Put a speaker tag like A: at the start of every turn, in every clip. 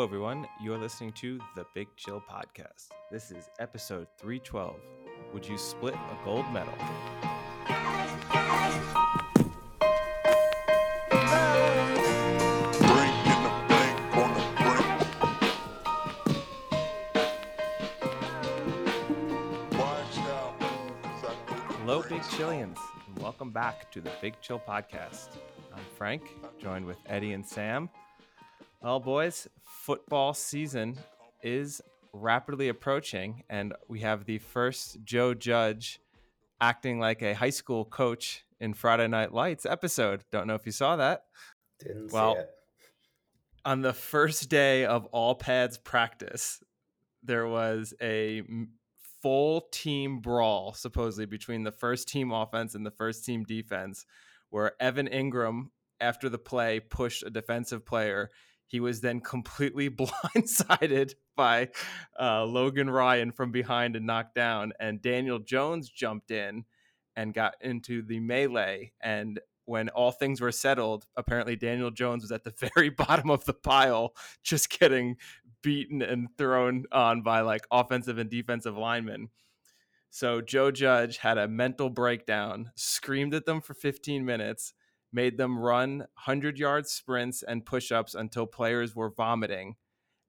A: Hello, everyone. You're listening to the Big Chill Podcast. This is episode 312. Would you split a gold medal? Hello, Big Chillians, and welcome back to the Big Chill Podcast. I'm Frank, joined with Eddie and Sam. Well, boys, football season is rapidly approaching, and we have the first Joe Judge acting like a high school coach in Friday Night Lights episode. Don't know if you saw that.
B: Didn't
A: Well,
B: see it.
A: on the first day of all pads practice, there was a full team brawl, supposedly between the first team offense and the first team defense, where Evan Engram, after the play, pushed a defensive player. He was then completely blindsided by uh, Logan Ryan from behind and knocked down. And Daniel Jones jumped in and got into the melee. And when all things were settled, apparently Daniel Jones was at the very bottom of the pile, just getting beaten and thrown on by like offensive and defensive linemen. So Joe Judge had a mental breakdown, screamed at them for 15 minutes, made them run 100 yard sprints and push ups until players were vomiting,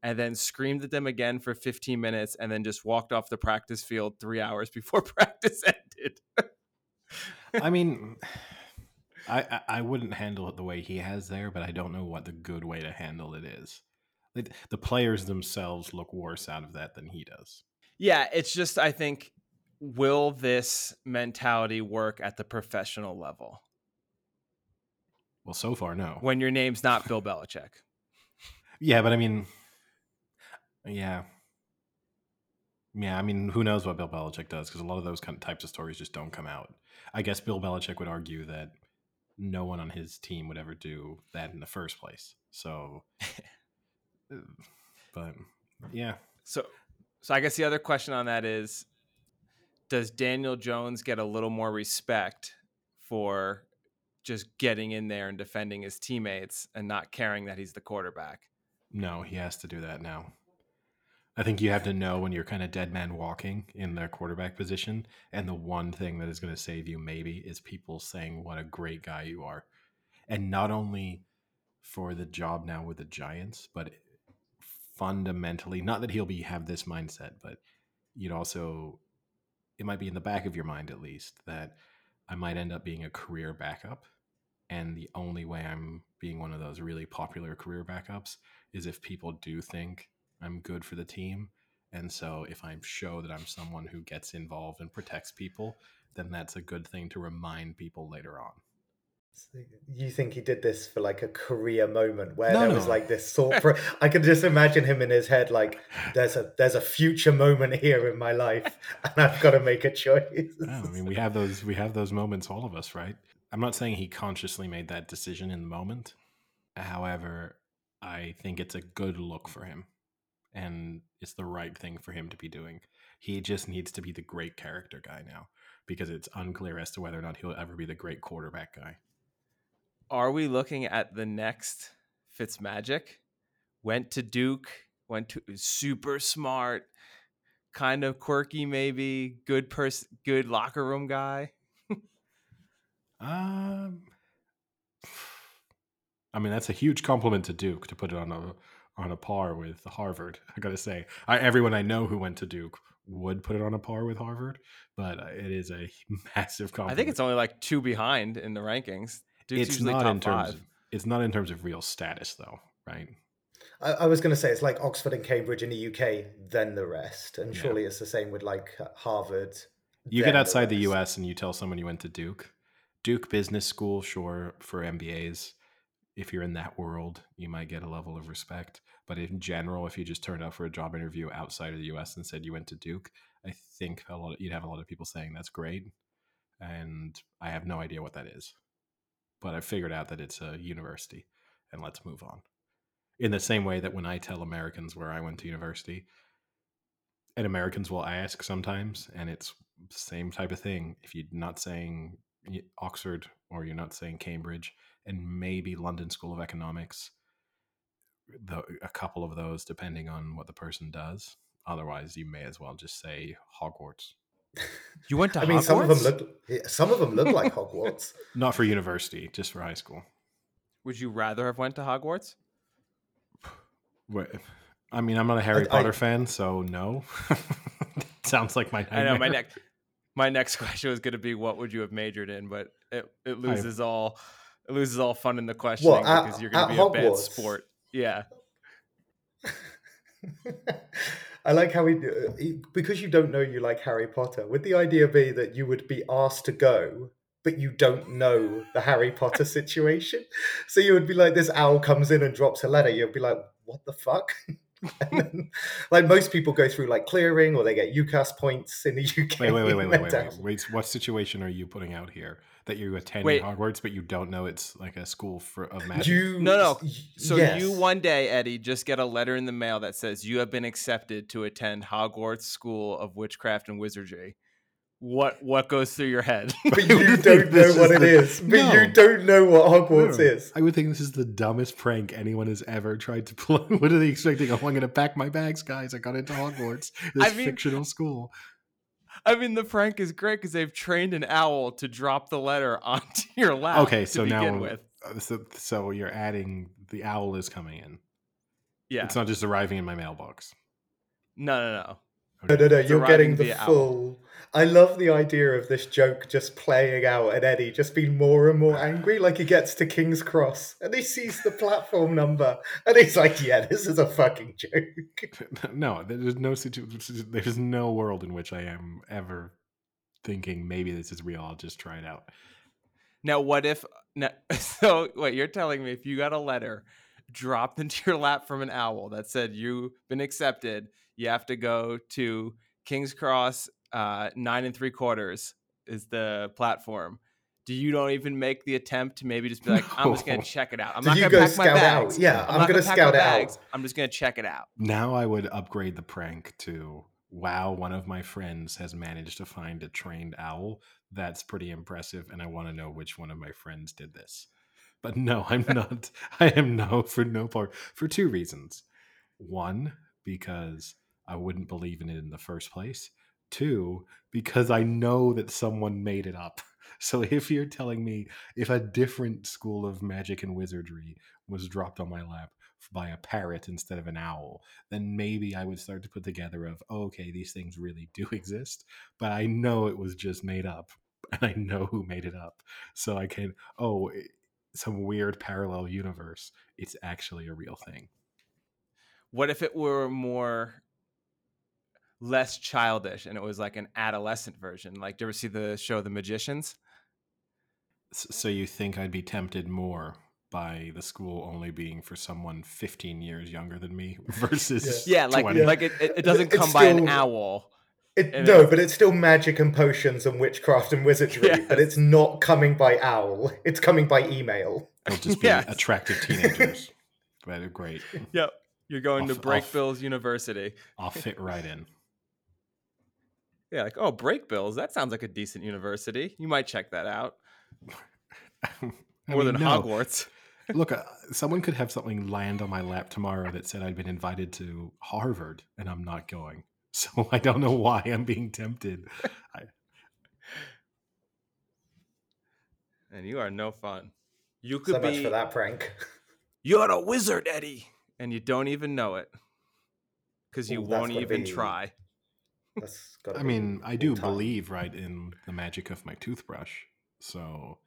A: and then screamed at them again for 15 minutes and then just walked off the practice field three hours before practice ended.
C: I mean, I, I I wouldn't handle it the way he has there, but I don't know what the good way to handle it is. Like, the players themselves look worse out of that than he does.
A: Yeah, it's just I think will this mentality work at the professional level
C: Well, so far, no.
A: when your name's not Bill Belichick?
C: Yeah, but I mean, yeah, yeah. I mean, who knows what Bill Belichick does? Because a lot of those kind of types of stories just don't come out. I guess Bill Belichick would argue that no one on his team would ever do that in the first place. So, uh, but yeah,
A: So so I guess the other question on that is does Daniel Jones get a little more respect for just getting in there and defending his teammates and not caring that he's the quarterback?
C: No, he has to do that now. I think you have to know when you're kind of dead man walking in the quarterback position. And the one thing that is going to save you, maybe, is people saying what a great guy you are. And not only for the job now with the Giants, but fundamentally, not that he'll be have this mindset, but you'd also, it might be in the back of your mind at least, that I might end up being a career backup. And the only way I'm being one of those really popular career backups is if people do think I'm good for the team. And so if I show that I'm someone who gets involved and protects people, then that's a good thing to remind people later on.
B: You think he did this for like a career moment where
C: No,
B: there was like this thought for I can just imagine him in his head like there's a there's a future moment here in my life and I've got to make a choice.
C: Yeah, I mean, we have those we have those moments, all of us, right? I'm not saying he consciously made that decision in the moment. However, I think it's a good look for him, and it's the right thing for him to be doing. He just needs to be the great character guy now, because it's unclear as to whether or not he'll ever be the great quarterback guy.
A: Are we looking at the next Fitzmagic? Went to Duke, went to super smart, kind of quirky maybe, good person, good locker room guy.
C: Um, I mean, that's a huge compliment to Duke to put it on a on a par with Harvard. I gotta say, I, everyone I know who went to Duke would put it on a par with Harvard, but uh, it is a massive compliment.
A: I think it's only like two behind in the rankings. Duke's
C: it's
A: usually
C: not
A: top
C: in terms.
A: five.
C: Of, it's not in terms of real status, though, right?
B: I, I was going to say it's like Oxford and Cambridge in the UK, then the rest, and
C: Yeah.
B: surely it's the same with like Harvard.
C: You get outside the
B: rest.
C: U.S. and you tell someone you went to Duke, Duke Business School, sure for MBAs. If you're in that world, you might get a level of respect. But in general, if you just turned up for a job interview outside of the U.S. and said you went to Duke, I think a lot of, you'd have a lot of people saying that's great, and I have no idea what that is. But I figured out that it's a university, and let's move on. In the same way that when I tell Americans where I went to university, and Americans will ask sometimes, and it's same type of thing. If you're not saying Oxford or you're not saying Cambridge, and maybe London School of Economics, the, a couple of those depending on what the person does. Otherwise, you may as well just say Hogwarts.
A: You went to Hogwarts?
B: I mean,
A: Hogwarts?
B: some of them look. Some of them look like Hogwarts.
C: Not for university, just for high school.
A: Would you rather have went to Hogwarts?
C: Wait, I mean, I'm not a Harry
B: I-
C: Potter fan, so no. Sounds like my
A: I know my next my next question was going to be what would you have majored in, but it, it loses all it loses all fun in the questioning
B: at-
A: because you're going to
B: at
A: be a bad sport. Yeah.
B: I like how we do uh, because you don't know you like Harry Potter. Would the idea be that you would be asked to go, but you don't know the Harry Potter situation? So you would be like, this owl comes in and drops a letter. You'd be like, what the fuck? then, like most people go through like clearing or they get UCAS points in the UK.
C: Wait, wait, wait, wait, wait, wait, wait, wait. What situation are you putting out here? That you attend
A: Wait.
C: Hogwarts, but you don't know it's like a school for of magic.
B: You
A: No, no. So
B: yes.
A: you one day, Eddie, just get a letter in the mail that says you have been accepted to attend Hogwarts School of Witchcraft and Wizardry. What what goes through your head?
B: but you don't know
C: this
B: what
C: is
B: it
C: the-
B: is. But
C: No.
B: you don't know what Hogwarts
C: No.
B: is.
C: I would think this is the dumbest prank anyone has ever tried to pull. what are they expecting? Oh, I'm going to pack my bags, guys. I got into Hogwarts, this
A: I mean-
C: fictional school.
A: I mean, the prank is great because they've trained an owl to drop the letter onto your lap.
C: Okay,
A: to
C: so
A: begin
C: now,
A: with,
C: uh, so, so you're adding the owl is coming in.
A: yeah,
C: It's not just arriving in my mailbox.
A: no, no, no.
B: No, no, no.
A: It's
B: You're getting the
A: via owl.
B: full. I love the idea of this joke just playing out and Eddie just being more and more angry. Like he gets to King's Cross and he sees the platform number and he's like, "Yeah, this is a fucking joke."
C: no, there's no situ- There's no world in which I am ever thinking maybe this is real. I'll just try it out.
A: Now, what if? No, so, what you're telling me if you got a letter dropped into your lap from an owl that said you've been accepted, you have to go to King's Cross, uh, nine and three quarters is the platform. Do you don't even make the attempt to maybe just be like, I'm just gonna check it out. I'm
B: So
A: not
B: you
A: gonna
B: go
A: pack my
B: scout out.
A: bags.
B: Yeah, I'm
A: not
B: gonna
A: pack
B: scout
A: my
B: out.
A: bags. I'm just gonna check it out.
C: Now I would upgrade the prank to wow, one of my friends has managed to find a trained owl. That's pretty impressive, and I want to know which one of my friends did this. But no, I'm not. I am no for no part for two reasons. One, because I wouldn't believe in it in the first place. Two, because I know that someone made it up. So if you're telling me if a different school of magic and wizardry was dropped on my lap by a parrot instead of an owl, then maybe I would start to put together of oh, okay, these things really do exist, but I know it was just made up, and I know who made it up, so I can oh, some weird parallel universe. It's actually a real thing.
A: What if it were more less childish and it was like an adolescent version? Like, do you ever see the show The Magicians?
C: So you think I'd be tempted more by the school only being for someone 15 years younger than me versus
A: Yeah, like
C: 20?
A: like it, it, it doesn't
B: It's
A: come by an owl.
B: It, no,
A: it's-
B: but it's still magic and potions and witchcraft and wizardry. But it's not coming by owl. It's coming by email.
C: They'll just be
A: Yes.
C: attractive teenagers. but uh, great.
A: Yep. You're going to
C: Off-
A: Break
C: off-
A: University.
C: I'll fit right in.
A: Yeah, like, oh, Brakebills. That sounds like a decent university. You might check that out.
C: I
A: More
C: mean,
A: than
C: no.
A: Hogwarts.
C: Look, uh, someone could have something land on my lap tomorrow that said I'd been invited to Harvard and I'm not going. So I don't know why I'm being tempted.
A: And you are no fun. You could
B: So
A: could
B: much
A: be
B: for that prank.
A: you're a wizard, Eddie. And you don't even know it. Because you
B: Ooh,
A: won't even
B: be-
A: try.
B: That's gotta
C: I mean, I do
B: time.
C: believe right in the magic of my toothbrush. So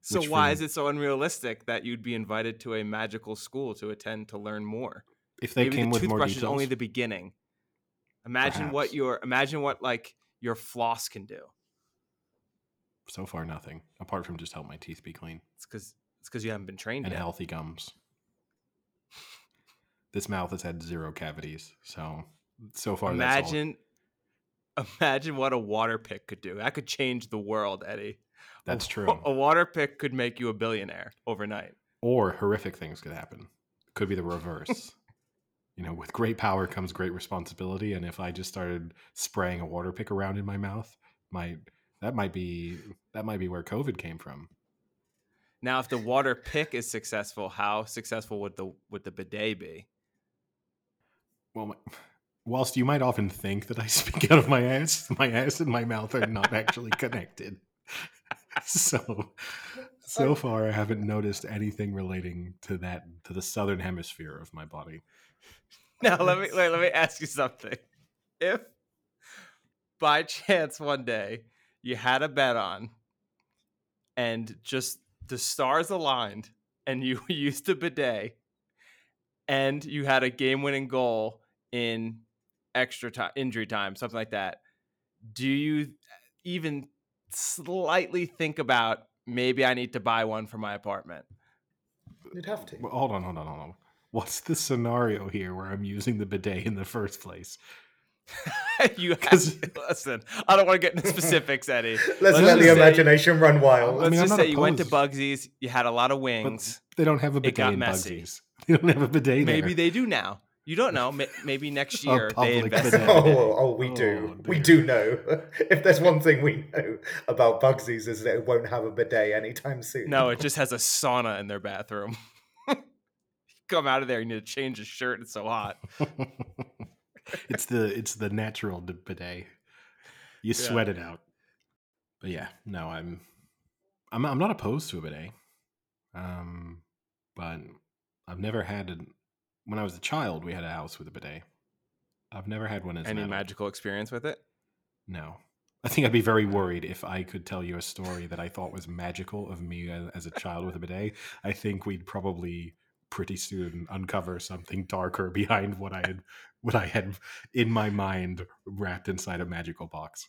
A: So why
C: for-
A: is it so unrealistic that you'd be invited to a magical school to attend to learn more?
C: if they
A: Maybe
C: came
A: the
C: with more
A: toothbrush
C: details,
A: is only the beginning. Imagine what your imagine what like your floss can do.
C: so far nothing apart from just help my teeth be clean
A: It's because it's because you haven't been trained
C: and
A: yet.
C: healthy gums. This mouth has had zero cavities, so so far that's all.
A: Imagine, imagine what a water pick could do. That could change the world, Eddie.
C: That's true.
A: A water pick could make you a billionaire overnight.
C: or horrific things could happen. Could be the reverse. you know, with great power comes great responsibility, and if I just started spraying a water pick around in my mouth, might that might be that might be where COVID came from.
A: Now, if the water pick is successful, how successful would the would the bidet be?
C: Well, my, whilst you might often think that I speak out of my ass, my ass and my mouth are not actually connected. So, so oh. far, I haven't noticed anything relating to that to the southern hemisphere of my body.
A: Now, let me wait, let me ask you something. If by chance one day you had a bet on and just the stars aligned and you used a bidet and you had a game-winning goal in extra time injury time something like that do you even slightly think about maybe i need to buy one for my apartment
B: You'd have to.
C: Well, hold on, hold on, hold on. What's the scenario here where I'm using the bidet in the first place?
A: you have
C: 'Cause-
A: listen i don't want to get into specifics eddie
B: Let's
A: Let's
B: let the
A: say-
B: imagination run wild.
A: let's
C: mean, I'm
A: just
C: not
A: say you went to
C: opposed.
A: bugsy's you had a lot of wings
C: They don't have a
A: It
C: bidet
A: got
C: in
A: messy.
C: Bugsies. They don't have a bidet there.
A: maybe they do now you don't know maybe next year they invest in
B: Oh,
A: it.
B: oh, oh, we do.
C: Oh,
B: we do know. if there's one thing we know about Bugsies is that it won't have a bidet anytime soon.
A: no it just has a sauna in their bathroom you come out of there you need to change your shirt it's so hot
C: it's the it's the natural d- bidet. You
A: Yeah.
C: sweat it out. But yeah, no, I'm I'm I'm not opposed to a bidet. Um, but I've never had a. When I was a child, we had a house with a bidet. I've never had one as an
A: any
C: adult.
A: magical experience with it
C: No. I think I'd be very worried if I could tell you a story that I thought was magical of me as, as a child with a bidet. I think we'd probably pretty soon uncover something darker behind what I had what I had in my mind wrapped inside a magical box.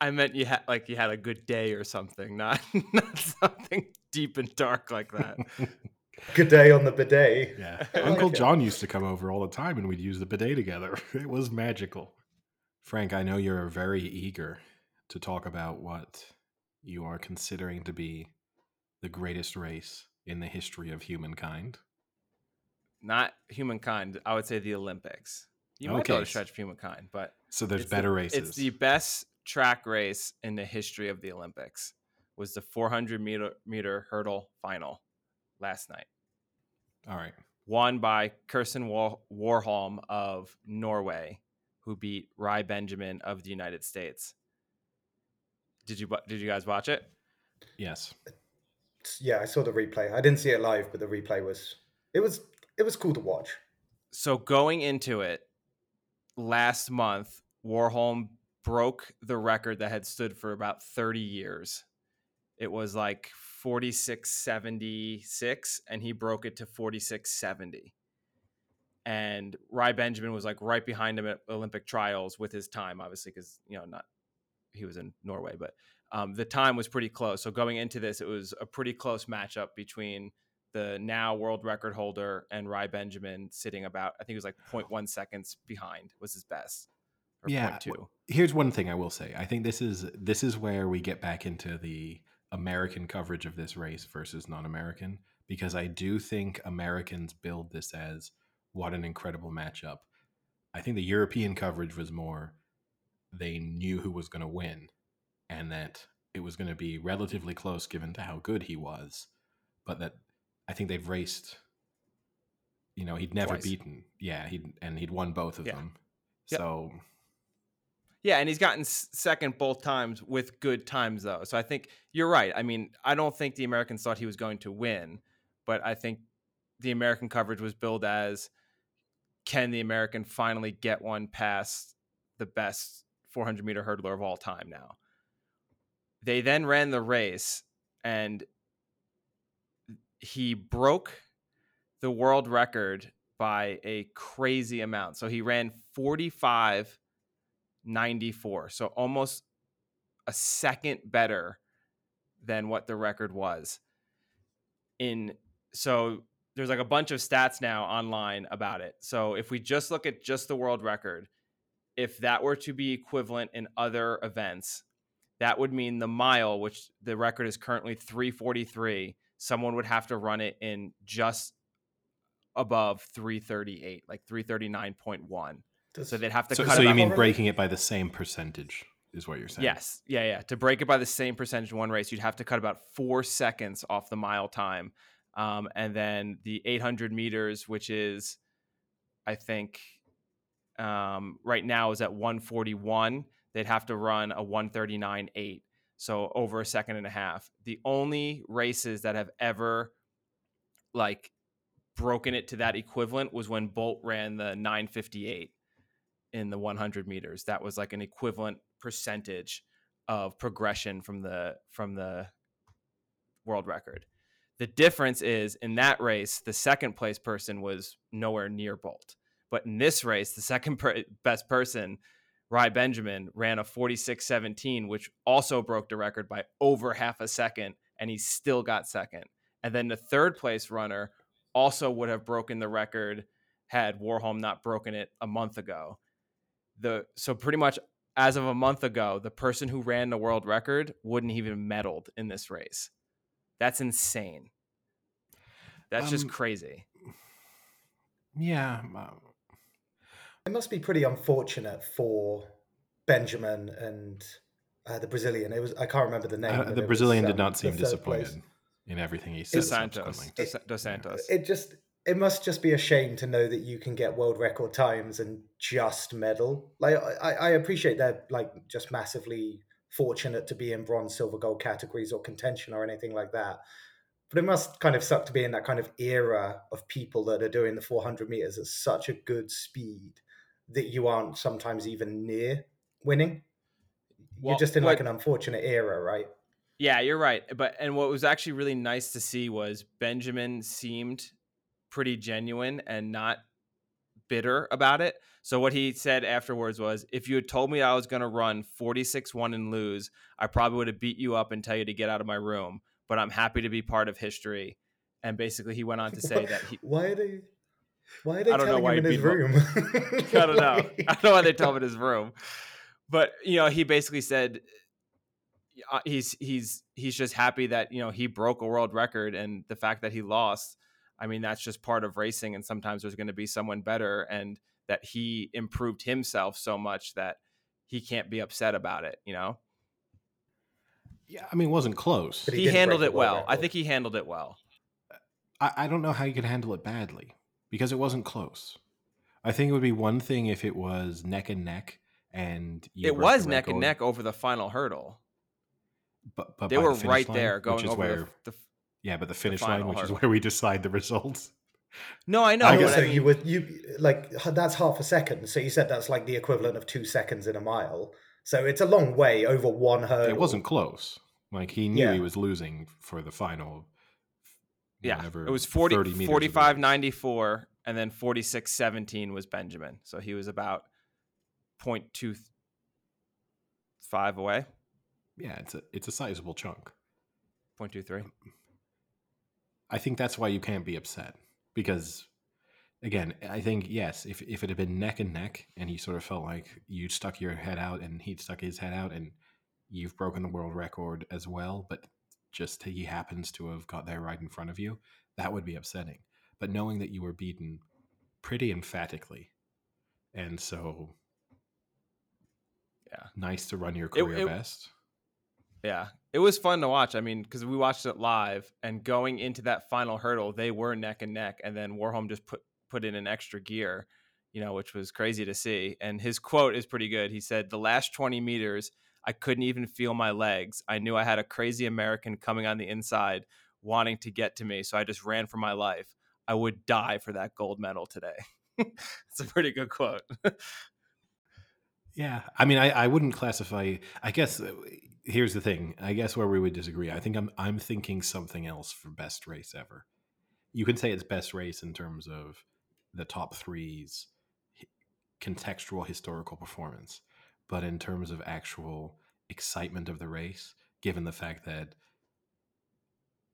A: i meant you had like you had a good day or something not not something deep and dark like that
B: Good day on the bidet.
C: Yeah. Uncle
B: like it.
C: John used to come over all the time and we'd use the bidet together. It was magical. Frank, I know you're very eager to talk about what you are considering to be the greatest race in the history of humankind.
A: not humankind i would say the olympics you might be able
C: Okay.
A: to stretch humankind but
C: So there's
A: It's the-
C: better races.
A: It's the best track race in the history of the Olympics. Was the 400 meter meter hurdle final last night,
C: all right.
A: won by Karsten War- Warholm of Norway, who beat Rai Benjamin of the United States. Did you did you guys watch it?
C: Yes.
B: Yeah, I saw the replay. I didn't see it live, but the replay was it was it was cool to watch.
A: So going into it last month, Warholm broke the record that had stood for about 30 years. It was like 4676 and he broke it to 4670. And Rai Benjamin was like right behind him at Olympic trials with his time, obviously, because you know, not he was in Norway, but um, the time was pretty close. So going into this, it was a pretty close matchup between the now world record holder and Rai Benjamin sitting about, I think it was like 0.1 seconds behind was his best. Or
C: Yeah,
A: 0.2.
C: Here's one thing I will say. I think this is this is where we get back into the American coverage of this race versus non-American because I do think Americans build this as what an incredible matchup. I think the European coverage was more they knew who was going to win and that it was going to be relatively close given to how good he was, but that I think they've raced you know, he'd never
A: Twice.
C: beaten. Yeah, he and he'd won both of
A: Yeah.
C: them.
A: Yep.
C: So
A: Yeah, and he's gotten second both times with good times though. So I think you're right. I mean, I don't think the Americans thought he was going to win, but I think the American coverage was billed as can the American finally get one past the best 400 meter hurdler of all time now. They then ran the race and he broke the world record by a crazy amount. So he ran 45 94. So almost a second better than what the record was. In so there's like a bunch of stats now online about it. So if we just look at just the world record, if that were to be equivalent in other events, that would mean the mile, which the record is currently 343, someone would have to run it in just above 338, like 339.1. So they'd have to
C: So,
A: cut
C: so you mean breaking it by the same percentage? is what you're saying.
A: Yes. Yeah, yeah. To break it by the same percentage in one race, you'd have to cut about four seconds off the mile time. Um, and then the 800 meters, which is, I think, um, right now is at 141. They'd have to run a 139.8. So over a second and a half. The only races that have ever like broken it to that equivalent was when Bolt ran the 958 in the 100 meters. That was like an equivalent percentage of progression from the from the world record. The difference is in that race, the second place person was nowhere near Bolt. But in this race, the second per- best person, Rai Benjamin, ran a 46.17, which also broke the record by over half a second, and he still got second. And then the third place runner also would have broken the record had Warholm not broken it a month ago. The so pretty much as of a month ago, the person who ran the world record wouldn't even medaled in this race. That's insane. That's just
C: Um,
A: crazy.
C: Yeah. uh,
B: It must be pretty unfortunate for Benjamin and uh, the Brazilian. It was I can't remember the name.
C: uh, the
B: it was,
C: Brazilian
B: um,
C: did not seem disappointed
B: place.
C: in everything he said.
A: Dos Santos.
C: subsequently.
A: Dos, Dos Santos.
B: It just it must just be a shame to know that you can get world record times and just medal. Like I, I appreciate they're like just massively fortunate to be in bronze, silver, gold categories or contention or anything like that. But it must kind of suck to be in that kind of era of people that are doing the 400 meters at such a good speed that you aren't sometimes even near winning.
A: Well,
B: You're just in like an unfortunate era, right?
A: Yeah, you're right. But and what was actually really nice to see was Benjamin seemed pretty genuine and not bitter about it. So what he said afterwards was, "If you had told me I was going to run 46-1 and lose, I probably would have beat you up and tell you to get out of my room, but I'm happy to be part of history." And basically he went on to say that he
B: Why are they? Why are they
A: I don't know why
B: him in his room?
A: I don't know. I don't know why they tell him in his room, but you know, he basically said uh, he's he's he's just happy that you know he broke a world record, and the fact that he lost. I mean, that's just part of racing, and sometimes there's going to be someone better, and that he improved himself so much that he can't be upset about it. You know,
C: Yeah, I mean, it wasn't close.
B: But he
A: he, handled it
B: the world
A: well. I think he handled it well.
C: I, I don't know how you could handle it badly because it wasn't close. I think it would be one thing if it was neck and neck and you
A: it was neck and neck over the final hurdle.
C: But, but
A: They
C: by the
A: were right
C: line,
A: there,
C: which
A: going over
C: where,
A: the, the.
C: Yeah, but the finish line, which
A: hurdle.
C: is where we decide the results.
A: No, I know.
B: I
A: but
B: guess
A: I
B: so.
A: mean-
B: you would you like that's half a second. So you said that's like the equivalent of two seconds in a mile. So it's a long way over one hurdle.
C: It wasn't close. Like he knew
B: Yeah.
C: he was losing for the final.
A: Yeah,
C: whatever,
A: it was 40,
C: 30 meters
A: 45
C: race.
A: 94 and then 46 17 was Benjamin. So he was about 0.25 away,
C: Yeah, it's a it's a sizable chunk.
A: 0.23.
C: I think that's why you can't be upset because, again, I think yes, if if it had been neck and neck, and he sort of felt like you stuck your head out and he'd stuck his head out, and you've broken the world record as well, but just he happens to have got there right in front of you, that would be upsetting. But knowing that you were beaten pretty emphatically, and so
A: Yeah.
C: nice to run your
A: It-
C: career
A: it-
C: best.
A: Yeah. It was fun to watch. I mean, because we watched it live and going into that final hurdle, they were neck and neck. And then Warholm just put, put in an extra gear, you know, which was crazy to see. And his quote is pretty good. He said, The last 20 meters, I couldn't even feel my legs. I knew I had a crazy American coming on the inside wanting to get to me. So I just ran for my life. I would die for that gold medal today. It's a pretty good quote.
C: Yeah, I mean, I, I wouldn't classify. I guess uh, here's the thing. I guess where we would disagree. I think I'm I'm thinking something else for best race ever. You can say it's best race in terms of the top threes, contextual historical performance, but in terms of actual excitement of the race, given the fact that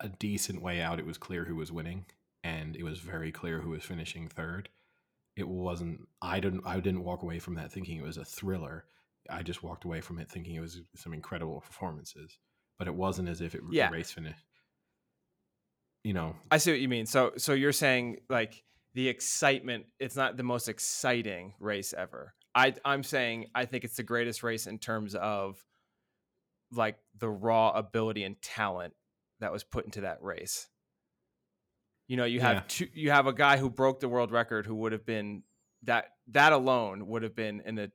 C: a decent way out, it was clear who was winning, and it was very clear who was finishing third it wasn't i didn't i didn't walk away from that thinking it was a thriller i just walked away from it thinking it was some incredible performances but it wasn't as if it
A: Yeah.
C: the race finished you know
A: I see what you mean. So so you're saying like the excitement, it's not the most exciting race ever. I I'm saying I think it's the greatest race in terms of like the raw ability and talent that was put into that race. You know, you have
C: Yeah.
A: two, you have a guy who broke the world record who would have been that that alone would have been in a,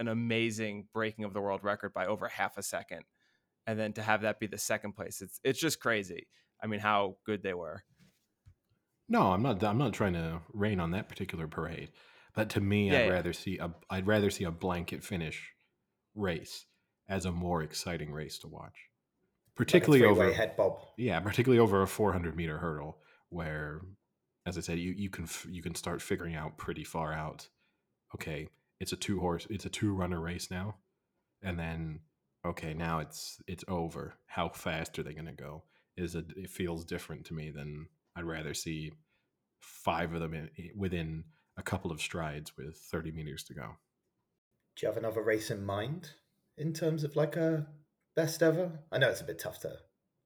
A: an amazing breaking of the world record by over half a second. And then to have that be the second place, it's it's just crazy. I mean, how good they were.
C: No, I'm not. I'm not trying to rain on that particular parade. But to me,
A: Yeah,
C: I'd
A: yeah.
C: rather see a. I'd rather see a blanket finish race as a more exciting race to watch, particularly
B: like a
C: over.
B: three-way head bob.
C: Yeah, particularly over a 400 meter hurdle, where, as I said, you you can you can start figuring out pretty far out. Okay, it's a two horse, it's a two runner race now, and then okay, now it's it's over. How fast are they going to go? Is it? It feels different to me than I'd rather see five of them in, within a couple of strides with 30 meters to go.
B: Do you have another race in mind in terms of like a best ever? I know it's a bit tough to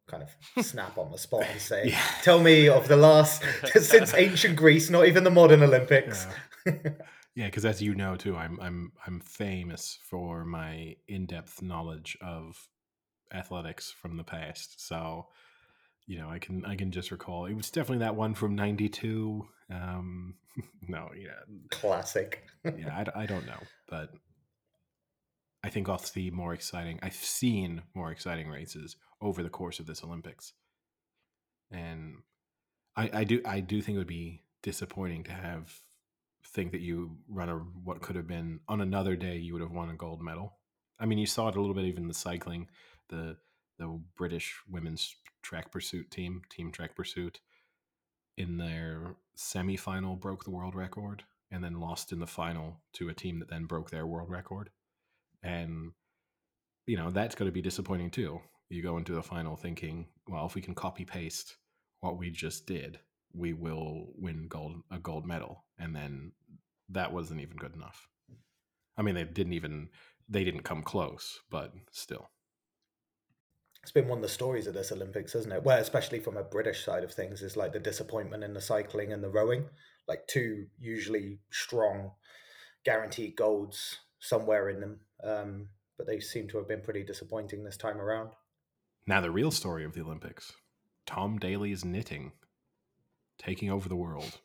B: kind of snap on the spot and say,
C: Yeah.
B: tell me of the last, since ancient Greece, not even the modern Olympics.
C: Yeah, because as you know too, I'm I'm I'm famous for my in-depth knowledge of athletics from the past. So, you know, I can I can just recall it was definitely that one from '92. Um, no, yeah,
B: Classic.
C: yeah, I, I don't know, but I think I'll see more exciting. I've seen more exciting races over the course of this Olympics, and I, I do I do think it would be disappointing to have think that you run a what could have been on another day you would have won a gold medal. I mean, you saw it a little bit even in the cycling, the the British women's track pursuit team, team track pursuit, in their semifinal broke the world record and then lost in the final to a team that then broke their world record. And you know, that's going to be disappointing too. You go into the final thinking, well, if we can copy paste what we just did, we will win gold a gold medal. And then that wasn't even good enough. I mean, they didn't even they didn't come close, but still.
B: It's been one of the stories of this Olympics, isn't it? Well, especially from a British side of things, is like the disappointment in the cycling and the rowing. Like two usually strong, guaranteed golds somewhere in them. Um, but they seem to have been pretty disappointing this time around.
C: Now the real story of the Olympics. Tom Daley's knitting taking over the world.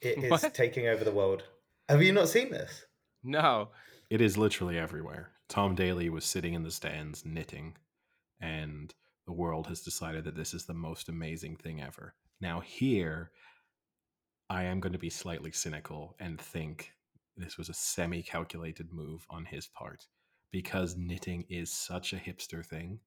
B: It is
A: What?
B: taking over the world. Have you not seen this?
A: No.
C: It is literally everywhere. Tom Daley was sitting in the stands knitting, and the world has decided that this is the most amazing thing ever. Now, here, I am going to be slightly cynical and think this was a semi calculated move on his part because knitting is such a hipster thing.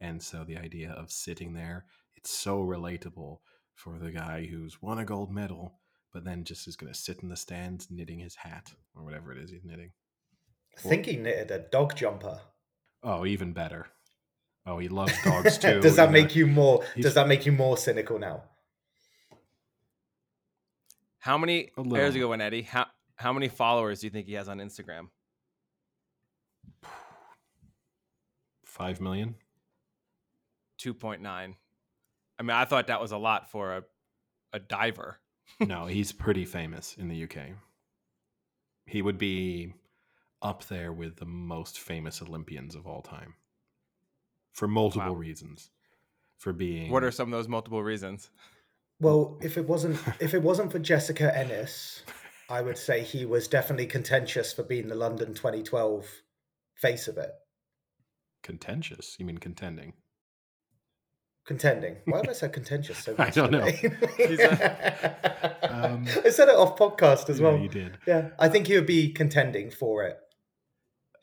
C: And so the idea of sitting there, it's so relatable for the guy who's won a gold medal, but then just is going to sit in the stands knitting his hat or whatever it is he's knitting.
B: I think he knitted a dog jumper.
C: Oh, even better. Oh, he loves dogs too.
B: does that
C: you know.
B: make you more?
C: he's-
B: Does that make you more cynical now?
A: How many
C: A
A: there's a good one, Eddie. How how many followers do you think he has on Instagram?
C: Five million?
A: Two point nine. I mean, I thought that was a lot for a a diver.
C: No, he's pretty famous in the UK. He would be up there with the most famous Olympians of all time for multiple
A: Wow.
C: reasons. For being
A: What are some of those multiple reasons?
B: Well, if it wasn't if it wasn't for Jessica Ennis, I would say he was definitely contentious for being the London 2012 face of it.
C: contentious? You mean contending?
B: Contending. Why have I said contentious so
C: I
B: much?
C: don't know.
B: today?
C: Um,
B: I said it off podcast as
C: Yeah,
B: well.
C: you did.
B: Yeah, I think he would be contending for it.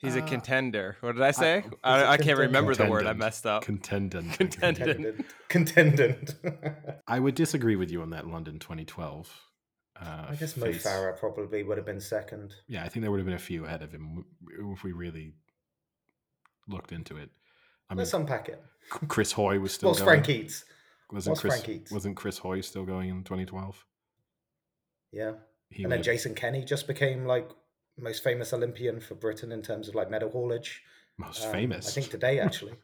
A: He's a
C: Uh,
A: contender. What did I say?
B: it
A: I, I, can't
B: contender?
A: remember the word. I messed up.
C: Contendant.
A: Contendant.
B: Contendant.
C: I would disagree with you on that London 2012. Uh,
B: I guess Mo
C: face.
B: Farah probably would have been second.
C: Yeah, I think there would have been a few ahead of him if we really looked into it. I mean,
B: Let's unpack it.
C: Chris Hoy was still
B: What's
C: going.
B: Frank Eats?
C: Wasn't
B: what's
C: Chris?
B: Frank Eats?
C: Wasn't Chris Hoy still going in 2012?
B: Yeah.
C: He
B: and then Jason Kenny just became like most famous Olympian for Britain in terms of like medal haulage.
C: most
B: Um,
C: famous.
B: I think today actually.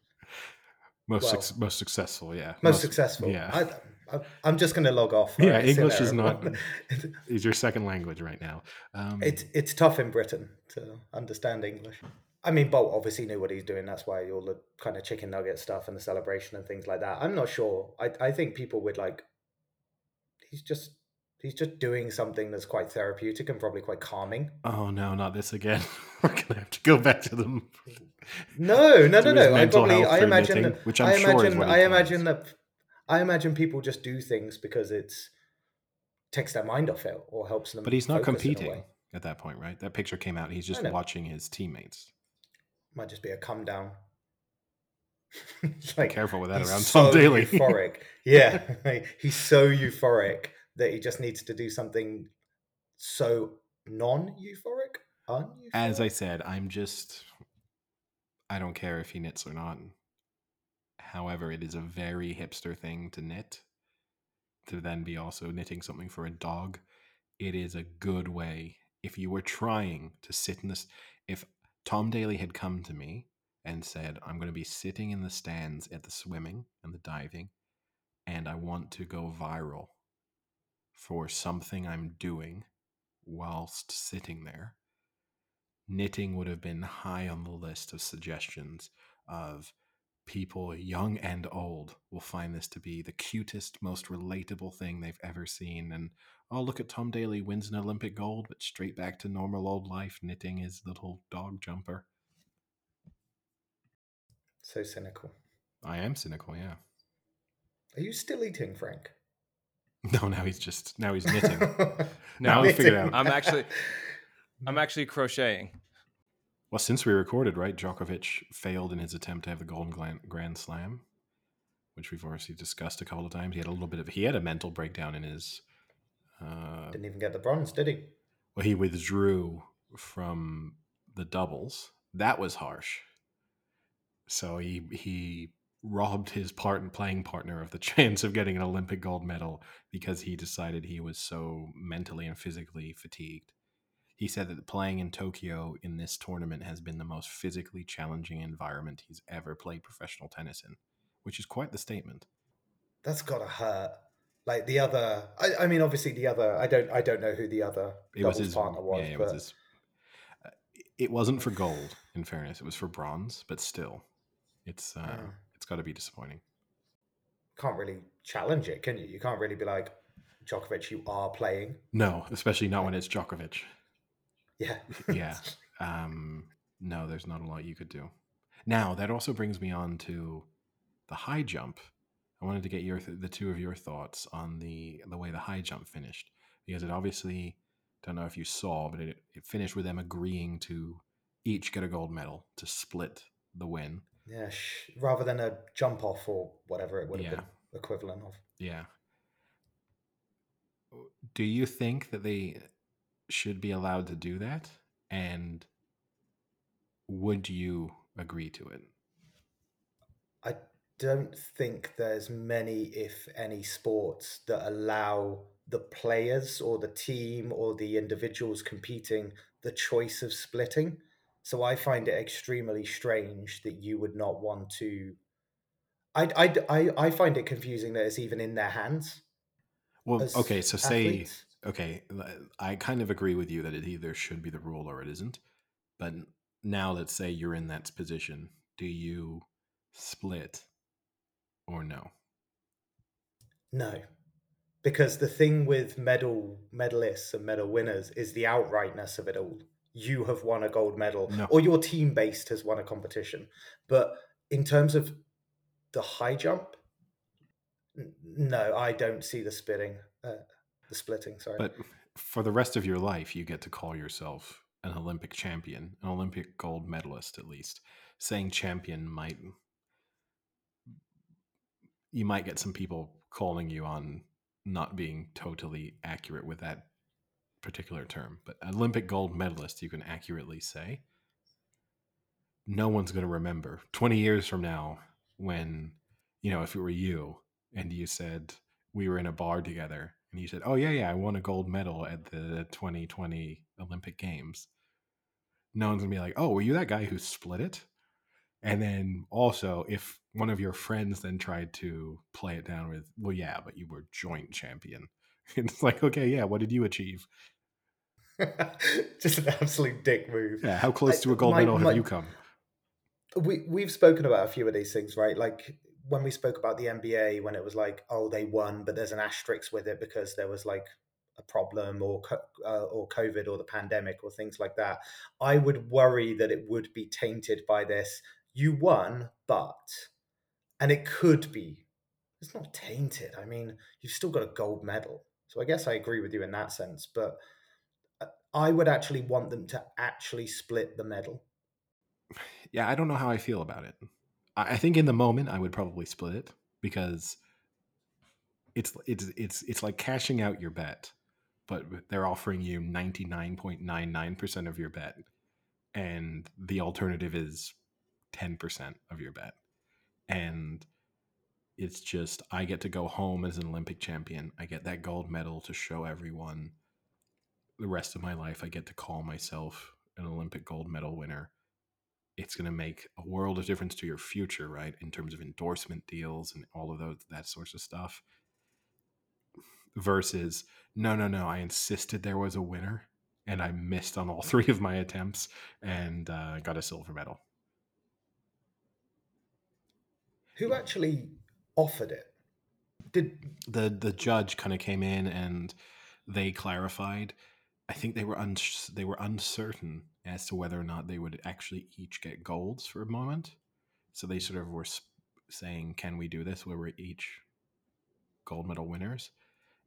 C: most
B: well-
C: suc most successful. Yeah,
B: most successful.
C: Yeah,
B: I, I'm- I'm just going to log off.
C: Yeah,
B: you
C: English is not- Is your second language right now? Um,
B: it's it's tough in Britain to understand English. I mean, Bolt obviously knew what he's doing. That's why all the kind of chicken nugget stuff and the celebration and things like that. I'm not sure. I I think people would like. He's just he's just doing something that's quite therapeutic and probably quite calming.
C: oh no, not this again. We're gonna have to go back to them.
B: No, no, no, no. I probably I imagine that
C: which I'm
B: I
C: sure is
B: imagine
C: what
B: I imagine that I imagine people just do things because it's takes their mind off it or helps them.
C: But he's not
B: focus in a
C: competing at that point, right? That picture came out. He's just watching his teammates.
B: Might just be a come down. Like
C: Careful with that around
B: so
C: Tom Daley.
B: euphoric. Yeah, like, he's so euphoric that he just needs to do something so non-euphoric. Un-euphoric?
C: As I said, I'm just. I don't care if he knits or not. However, it is a very hipster thing to knit. To then be also knitting something for a dog. It is a good way. If you were trying to sit in this. If Tom Daley had come to me and said, I'm going to be sitting in the stands at the swimming and the diving, and I want to go viral for something I'm doing whilst sitting there, knitting would have been high on the list of suggestions of people young and old will find this to be the cutest most relatable thing they've ever seen and oh look at tom daley wins an olympic gold but straight back to normal old life knitting his little dog jumper
B: so cynical.
C: i am cynical yeah
B: Are you still eating, Frank?
C: no now he's just now he's knitting now we figured out
A: I'm actually I'm actually crocheting.
C: well since we recorded right djokovic failed in his attempt to have the golden grand slam which we've already discussed a couple of times he had a little bit of he had a mental breakdown in his uh,
B: Didn't even get the bronze, did he?
C: well, he withdrew from the doubles. That was harsh. So he he robbed his part and playing partner of the chance of getting an Olympic gold medal because he decided he was so mentally and physically fatigued. He said that playing in Tokyo in this tournament has been the most physically challenging environment he's ever played professional tennis in, which is quite the statement.
B: That's gotta hurt. Like the other, I, I mean, obviously the other. I don't, I don't know who the other
C: It was his
B: partner was,
C: yeah, it
B: but
C: was his. uh, It wasn't for gold. In fairness, it was for bronze, but still, it's uh,
B: Oh.
C: it's got to be disappointing.
B: can't really challenge it, can you? You can't really be like, Djokovic, you are playing.
C: No, especially not when it's Djokovic.
B: Yeah,
C: Yeah. Um, no, there's not a lot you could do. Now that also brings me on to the high jump. I wanted to get your th- the two of your thoughts on the the way the high jump finished because it obviously don't know if you saw, but it, it finished with them agreeing to each get a gold medal to split the win.
B: yeah. Sh- rather than a jump off or whatever it would have
C: Yeah.
B: been equivalent of.
C: Yeah. Do you think that they should be allowed to do that? And would you agree to it?
B: Don't think there's many, if any, sports that allow the players or the team or the individuals competing the choice of splitting. So I find it extremely strange that you would not want to. I, I, I, I find it confusing that it's even in their hands.
C: Well, okay, so say okay, I kind of agree with you that it either should be the rule or it isn't. But now let's say you're in that position. Do you split or no?
B: No, because the thing with medal medalists and medal winners is the outrightness of it all. You have won a gold medal,
C: No.
B: or your team based has won a competition. But in terms of the high jump, n- no, I don't see the splitting. Uh, the splitting, sorry.
C: But for the rest of your life, you get to call yourself an Olympic champion, an Olympic gold medalist, at least. Saying champion might, you might get some people calling you on not being totally accurate with that particular term. But Olympic gold medalist, you can accurately say. No one's going to remember 20 years from now when, you know, if it were you and you said, we were in a bar together and you said, "Oh yeah, yeah, I won a gold medal at the 2020 Olympic Games." No one's gonna be like, "Oh, were you that guy who split it?" And then also, if one of your friends then tried to play it down with, well, yeah, but you were joint champion. It's like, okay, yeah, what did you achieve?
B: Just an absolute dick move.
C: Yeah, how close
B: I-
C: to a gold
B: my-
C: medal have you come?
B: we we've spoken about a few of these things, right? Like when we spoke about the NBA, when it was like, oh, they won, but there's an asterisk with it because there was like a problem or uh, or COVID or the pandemic or things like that. I would worry that it would be tainted by this. You won, but and it could be. It's not tainted. I mean, you've still got a gold medal. So I guess I agree with you in that sense, but uh, I would actually want them to actually split the medal.
C: Yeah, I don't know how I feel about it. I think in the moment I would probably split it because it's it's it's it's like cashing out your bet, but they're offering you ninety nine point nine nine percent of your bet, and the alternative is ten percent of your bet, and it's just I get to go home as an Olympic champion. I get that gold medal to show everyone. The rest of my life, I get to call myself an Olympic gold medal winner it's going to make a world of difference to your future, right? In terms of endorsement deals and all of those that sorts of stuff. Versus, no, no, no, I insisted there was a winner and I missed on all three of my attempts and uh, got a silver medal.
B: Who actually offered it? Did
C: The the judge kind of came in and they clarified. I think they were uns- they were uncertain as to whether or not they would actually each get golds for a moment. So they sort of were s- saying, "Can we do this where we're each gold medal winners?"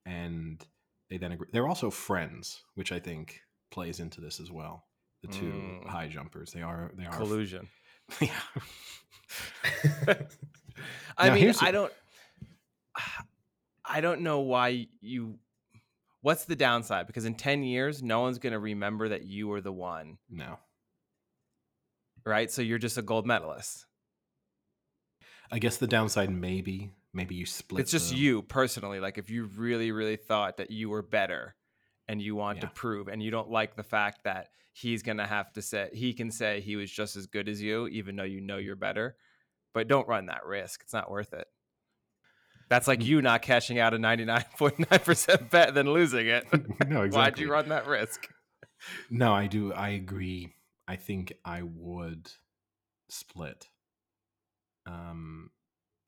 C: And they then agree. They're also friends, which I think plays into this as well. The two
A: Mm.
C: high jumpers, they are they are
A: Collusion.
C: yeah.
A: I
C: Now,
A: mean, I don't. I don't know why you. What's the downside? Because in ten years, no one's going to remember that you were the one,
C: no.
A: right? So you're just a gold medalist.
C: I guess the downside maybe maybe you split.
A: it's just
C: the-
A: you personally. Like if you really, really thought that you were better, and you want to prove, and you don't like the fact that he's going to have to say he can say he was just as good as you, even though you know you're better. But don't run that risk. It's not worth it. That's like
C: Mm.
A: you not cashing out a 99.9% bet than losing it.
C: no, exactly.
A: Why'd you run that risk?
C: No, I do. I agree. I think I would split. Um,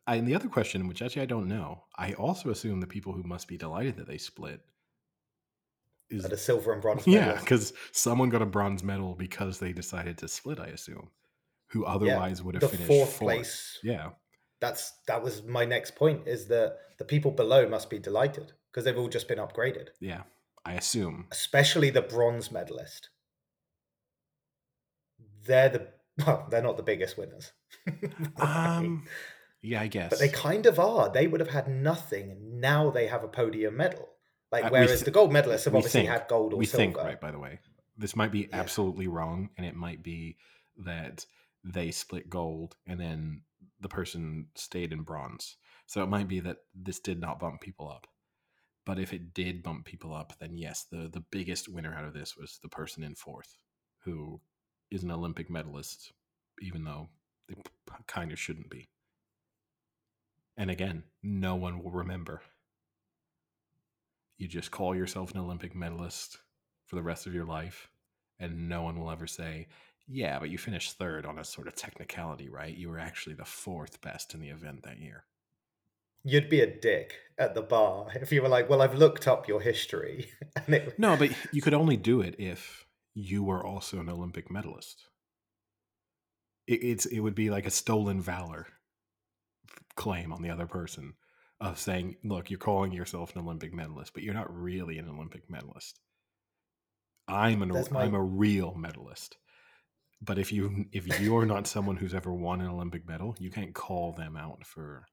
C: I, and the other question, which actually I don't know, I also assume the people who must be delighted that they split is
B: the silver and bronze
C: yeah, because someone got a bronze medal because they decided to split. I assume, who otherwise would have
B: the
C: finished
B: fourth,
C: fourth.
B: place.
C: Yeah,
B: That's that was my next point. Is that the people below must be delighted because they've all just been upgraded,
C: yeah. I assume.
B: especially the bronze medalist. They're the well, they're not the biggest winners.
C: Um, yeah, I guess.
B: but they kind of are. They would have had nothing. Now they have a podium medal. Like
C: Uh,
B: whereas
C: th-
B: the gold medalists have
C: we
B: obviously
C: think-
B: had gold or
C: we
B: silver.
C: think right by the way this might be
B: Yeah.
C: absolutely wrong and it might be that they split gold and then the person stayed in bronze. So it might be that this did not bump people up. But if it did bump people up then yes the the biggest winner out of this was the person in fourth who is an olympic medalist even though they kind of shouldn't be. And again no one will remember. You just call yourself an Olympic medalist for the rest of your life, and no one will ever say, Yeah, but you finished third on a sort of technicality, right? You were actually the fourth best in the event that year.
B: You'd be a dick at the bar if you were like, "Well, I've looked up your history," and it,
C: No, but you could only do it if you were also an Olympic medalist. It, it's it would be like a stolen valor claim on the other person of saying, "Look, you're calling yourself an Olympic medalist, but you're not really an Olympic medalist. I'm an
B: my-
C: I'm a real medalist." But if you if you're not someone who's ever won an Olympic medal, you can't call them out for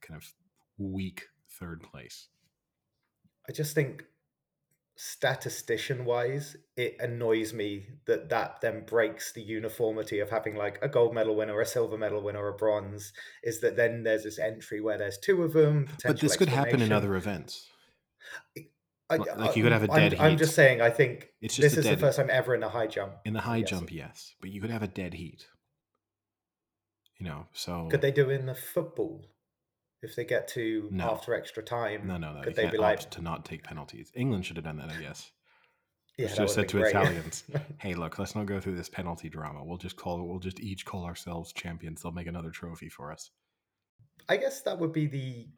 C: kind of weak third place.
B: I just think statistician wise, it annoys me that that then breaks the uniformity of having like a gold medal winner, a silver medal winner, a bronze. Is that then there's this entry where there's two of them.
C: But this could happen in other events.
B: I,
C: Like- like uh, you could have a
B: I'm-
C: dead
B: I'm,
C: heat.
B: just saying. I think
C: It's just
B: this is the first time ever in a high jump.
C: In the high
B: Yes.
C: jump, yes, but you could have a dead heat. You know, so
B: Could they do it in the football if they get to
C: No.
B: after extra time?
C: No, no, no.
B: Could
C: you
B: they be like,
C: to not take penalties. England should have done that, I guess.
B: yeah,
C: should have said to
B: great.
C: Italians, "Hey, look, let's not go through this penalty drama. We'll just call. We'll just each call ourselves champions. They'll make another trophy for us."
B: I guess that would be the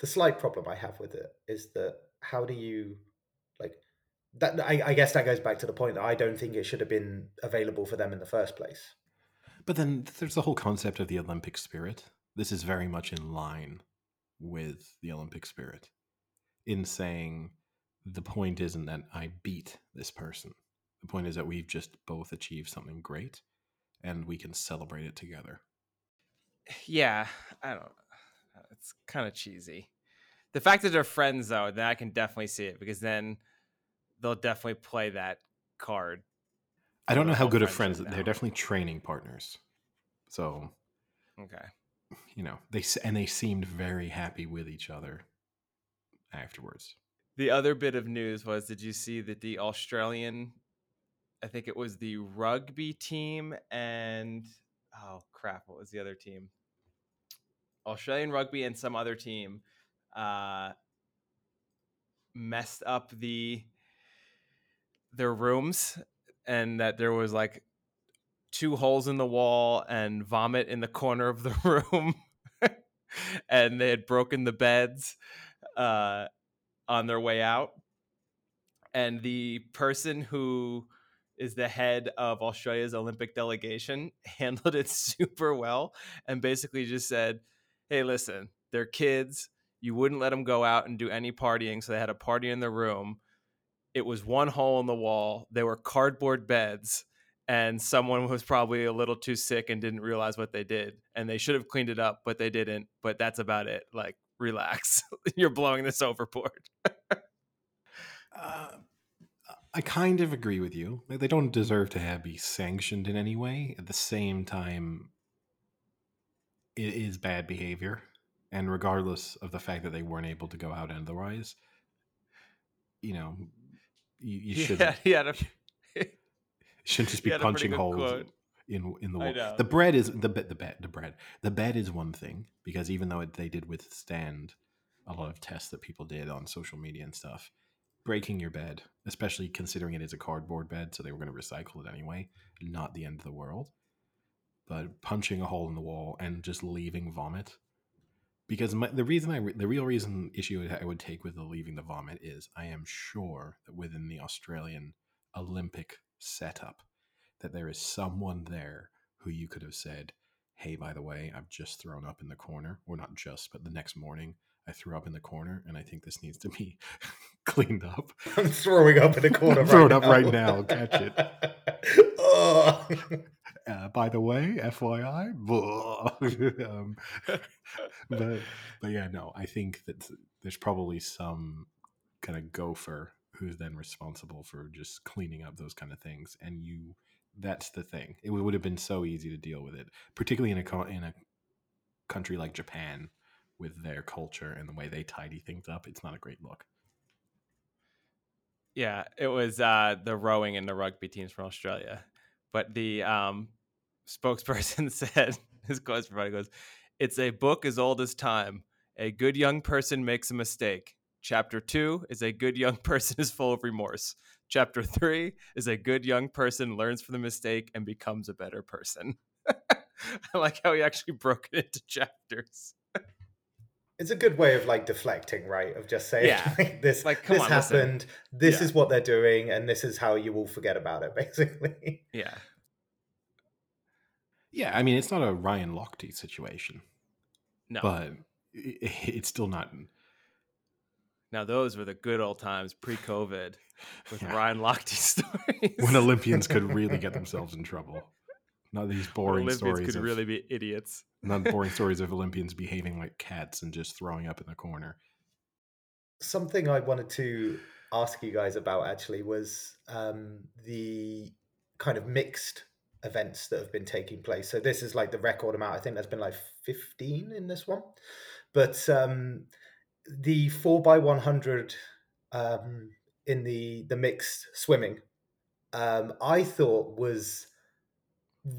B: the slight problem I have with it is that how do you like that? I, I guess that goes back to the point that I don't think it should have been available for them in the first place.
C: But then there's the whole concept of the Olympic spirit. This is very much in line with the Olympic spirit in saying the point isn't that I beat this person. The point is that we've just both achieved something great and we can celebrate it together.
A: Yeah, I don't. It's kind of cheesy. The fact that they're friends, though, then I can definitely see it because then they'll definitely play that card.
C: I don't know how good of friends they're definitely training partners. So,
A: Okay.
C: you know, they and they seemed very happy with each other afterwards.
A: The other bit of news was did you see that the Australian, I think it was the rugby team and, oh crap, what was the other team? Australian rugby and some other team uh, messed up the their rooms and that there was like two holes in the wall and vomit in the corner of the room and they had broken the beds uh, on their way out and the person who is the head of Australia's Olympic delegation handled it super well and basically just said, "Hey, listen, they're kids. You wouldn't let them go out and do any partying, so they had a party in the room. It was one hole in the wall. They were cardboard beds." And someone was probably a little too sick and didn't realize what they did. And they should have cleaned it up, but they didn't. But that's about it. Like, relax. You're blowing this overboard.
C: Uh, I kind of agree with you. Like, They don't deserve to have be sanctioned in any way. At the same time, it is bad behavior, and regardless of the fact that they weren't able to go out otherwise, you know, you, you should
A: yeah, he a,
C: shouldn't just be
A: had a pretty
C: punching holes
A: quote.
C: in in the wall. The bread is the the bed the bread the bed is one thing because even though it, they did withstand a lot of tests that people did on social media and stuff, breaking your bed, especially considering it is a cardboard bed, so they were going to recycle it anyway, not the end of the world. But punching a hole in the wall and just leaving vomit, because my, the reason I re- the real reason issue I would take with the leaving the vomit is I am sure that within the Australian Olympic setup that there is someone there who you could have said, "Hey, by the way, I've just thrown up in the corner," or not just, but the next morning I threw up in the corner, and I think this needs to be cleaned up.
B: I'm throwing up in the corner.
C: I'm throwing
B: right
C: up
B: now.
C: right now. Catch it.
B: oh.
C: Uh, by the way, FYI, um, but but yeah, no, I think that there's probably some kind of gopher who's then responsible for just cleaning up those kind of things, and you. That's the thing. It would have been so easy to deal with it, particularly in a in a country like Japan with their culture and the way they tidy things up. It's not a great look.
A: Yeah, it was uh, the rowing and the rugby teams from Australia. But the um, spokesperson said, his quote provider goes, It's a book as old as time. A good young person makes a mistake. Chapter two is a good young person is full of remorse. Chapter three is a good young person learns from the mistake and becomes a better person. I like how he actually broke it into chapters.
B: It's a good way of like deflecting, right? Of just saying
A: Yeah.
B: like, this
A: Like,
B: this
A: on, listen.
B: happened, this
A: Yeah.
B: is what they're doing, and this is how you will forget about it, basically.
A: Yeah.
C: Yeah, I mean, it's not a Ryan Lochte situation,
A: No.
C: but i- it's still not.
A: now those were the good old times pre-COVID with
C: Yeah.
A: Ryan Lochte stories.
C: when Olympians could really get themselves in trouble. Not these
A: When
C: boring
A: Olympians
C: stories.
A: could
C: of,
A: really be idiots.
C: not boring stories of Olympians behaving like cats and just throwing up in the corner.
B: Something I wanted to ask you guys about actually was um, the kind of mixed events that have been taking place. So this is like the record amount. I think there's been like 15 in this one, but um, the four by 100 um, in the the mixed swimming, um, I thought was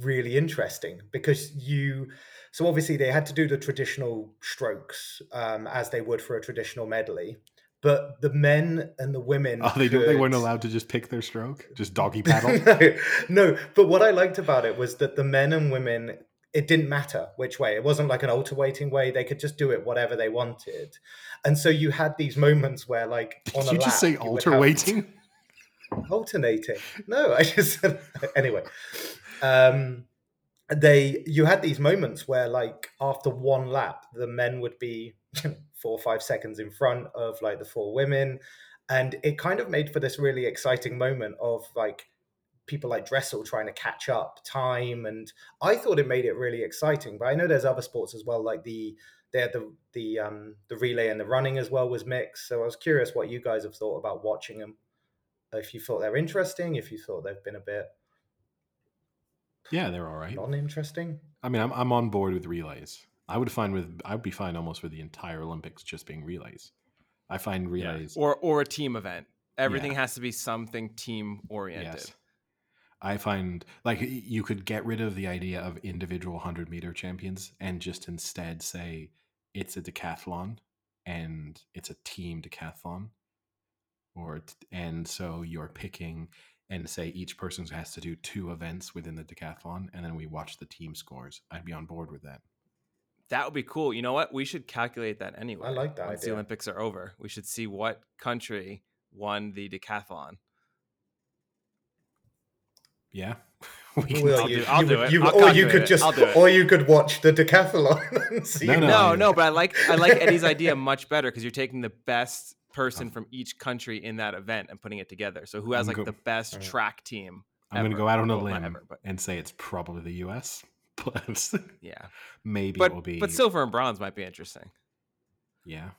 B: really interesting because you so obviously they had to do the traditional strokes um, as they would for a traditional medley but the men and the women
C: Oh, they do, they weren't allowed to just pick their stroke, just doggy paddle.
B: no, no, but what I liked about it was that the men and women, it didn't matter which way. It wasn't like an alternating way. They could just do it whatever they wanted. And so you had these moments where, like, on
C: Did
B: a
C: you just say
B: lap, you have- alternating. No, I just said anyway. Um, they you had these moments where like after one lap, the men would be four or five seconds in front of like the four women, and it kind of made for this really exciting moment of like people like Dressel trying to catch up time, and I thought it made it really exciting. But I know there's other sports as well, like the they had the the um the relay and the running as well was mixed. So I was curious what you guys have thought about watching them if you thought they're interesting, if you thought they've been a bit
C: Yeah, they're all right.
B: non-interesting.
C: I mean, I'm I'm on board with relays. I would find with I would be fine almost with the entire Olympics just being relays. I find
A: Yeah.
C: relays.
A: Or or a team event. Everything has to be something team oriented.
C: Yes. I find like you could get rid of the idea of individual 100 meter champions and just instead say it's a decathlon and it's a team decathlon. Or and so you're picking and say each person has to do two events within the decathlon and then we watch the team scores. I'd be on board with that.
A: That would be cool. You know what? We should calculate that anyway.
B: I like that
A: Once the. Olympics are over, we should see what country won the decathlon.
C: Yeah. we can
B: Well,
A: I'll
B: you-
A: do- I'll
B: you
A: do
B: would-
A: it.
B: you- or you could
A: it.
B: just,
A: I'll do it.
B: or you could watch the decathlon and see.
C: No, no,
A: No, no, but I like I like Eddie's idea much better because you're taking the best person oh. from each country in that event and putting it together. So who has
C: I'm
A: like
C: go-
A: the best
B: Alright.
A: track team?
C: I'm going to go out on a limb
A: ever, but-
C: and say it's probably the US. But
A: Yeah,
C: maybe
A: but
C: it will be
A: but silver and bronze might be interesting
C: Yeah.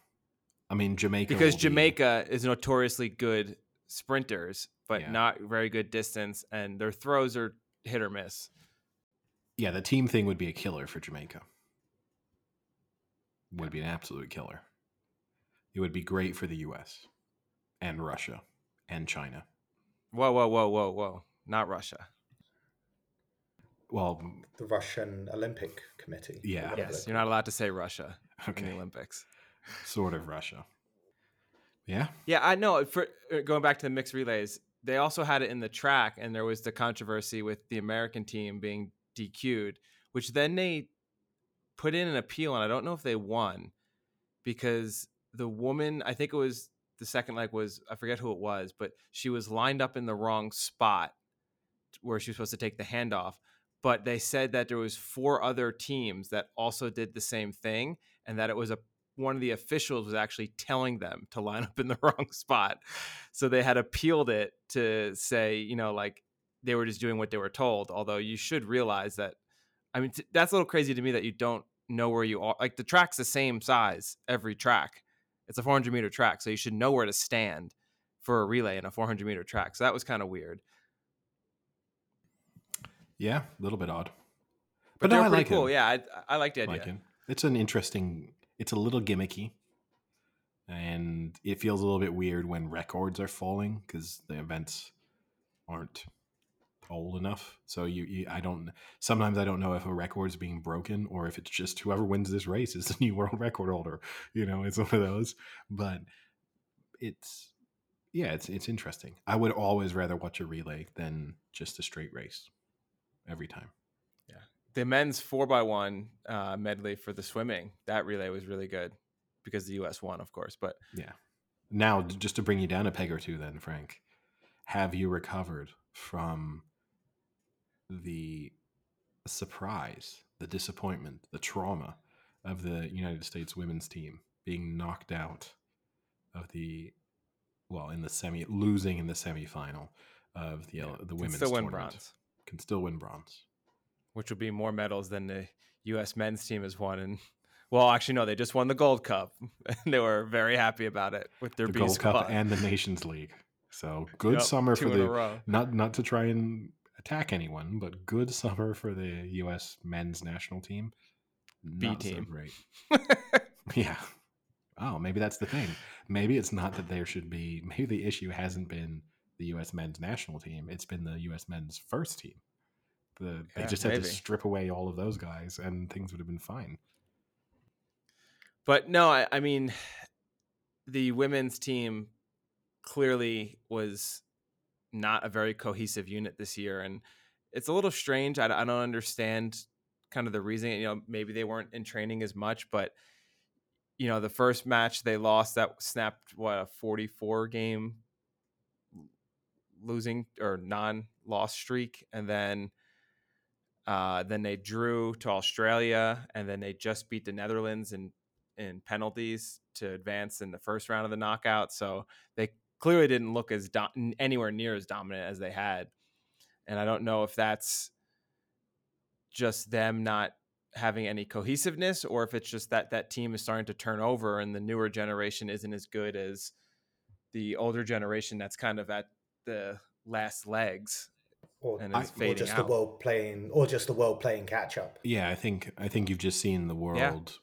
C: I mean, Jamaica.
A: because
C: will be-
A: Jamaica is notoriously good sprinters, but
C: Yeah.
A: not very good distance, and their throws are hit or miss.
C: yeah, the team thing would be a killer for Jamaica. Would be an absolute killer. It would be great for the US and Russia and China.
A: Whoa, whoa, whoa, whoa, whoa! Not Russia.
C: Well,
B: the Russian Olympic Committee.
C: Yeah.
A: Yes, you're not allowed to say Russia in the Olympics.
C: sort of Russia. Yeah.
A: Yeah, I know. For uh, going back to the mixed relays, they also had it in the track, and there was the controversy with the American team being DQ'd, which then they put in an appeal, and I don't know if they won because the woman, I think it was the second leg was I forget who it was, but she was lined up in the wrong spot where she was supposed to take the handoff. But they said that there was four other teams that also did the same thing, and that it was a one of the officials was actually telling them to line up in the wrong spot. So they had appealed it to say, you know, like they were just doing what they were told. Although you should realize that, I mean, t- that's a little crazy to me that you don't know where you are. Like the track's the same size every track. It's a 400 meter track, so you should know where to stand for a relay in a 400 meter track. So that was kind of weird.
C: Yeah. A little bit odd.
A: But,
C: no, I like
A: cool.
C: it.
A: Yeah, I, I like the idea.
C: like it. It's an interesting. It's a little gimmicky, and it feels a little bit weird when records are falling because the events aren't old enough. So you, you, I don't. Sometimes I don't know if a record's being broken or if it's just whoever wins this race is the new world record holder. You know, it's one of those. But it's yeah, it's it's interesting. I would always rather watch a relay than just a straight race every time. Yeah.
A: The men's four by one uh, medley for the swimming that relay was really good because the U.S. won, of course. But
C: Yeah. Now, just to bring you down a peg or two, then, Frank, have you recovered from the surprise, the disappointment, the trauma of the United States women's team being knocked out of the, well, in the semi, losing in the semifinal of the uh, the women's
A: still win
C: tournament.
A: bronze,
C: Can still win bronze.
A: which would be more medals than the U.S. men's team has won. And well, actually, no, they just won the Gold Cup, and they were very happy about it with their
C: the
A: B
C: Gold
A: squad.
C: Cup and the Nations League. So good
A: Yep,
C: summer for the not not to try and attack anyone, but good summer for the U.S. men's national team.
A: B
C: Not so
A: team.
C: great. Yeah. Oh, maybe that's the thing. Maybe it's not that there should be. Maybe the issue hasn't been the U.S. men's national team. It's been the U.S. men's first team. The, they just had
A: maybe.
C: to strip away all of those guys, and things would have been fine.
A: But no, I, I mean, the women's team clearly was not a very cohesive unit this year, and it's a little strange. I, I don't understand kind of the reason. You know, maybe they weren't in training as much, but you know, the first match they lost that snapped what a forty-four game losing or non-loss streak, and then. Uh, then they drew to Australia, and then they just beat the Netherlands in in penalties to advance in the first round of the knockout. So they clearly didn't look as do- anywhere near as dominant as they had. And I don't know if that's just them not having any cohesiveness or if it's just that that team is starting to turn over and the newer generation isn't as good as the older generation that's kind of at the last legs
B: Or,
A: and
B: or
A: is fading
B: just the world playing, or just the world playing catch up.
C: Yeah, I think I think you've just seen the world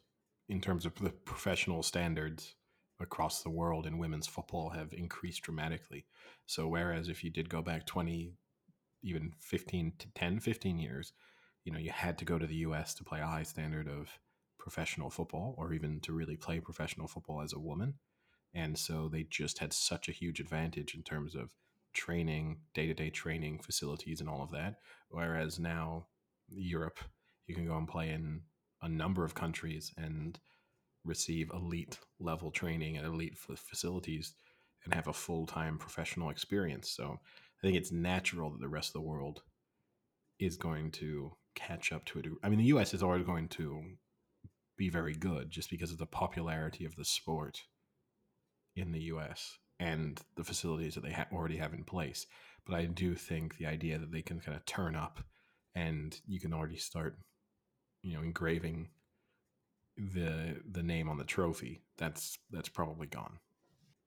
C: in terms of the professional standards across the world in women's football have increased dramatically. So whereas if you did go back 20 even 15 to 10 15 years, you know, you had to go to the US to play a high standard of professional football or even to really play professional football as a woman. And so they just had such a huge advantage in terms of training, day-to-day training facilities and all of that. Whereas now Europe, you can go and play in a number of countries and receive elite level training and elite facilities and have a full-time professional experience. So I think it's natural that the rest of the world is going to catch up to it. I mean, the US is always going to be very good just because of the popularity of the sport in the US and the facilities that they ha- already have in place. But I do think the idea that they can kind of turn up and you can already start, you know, engraving the the name on the trophy. That's that's probably gone.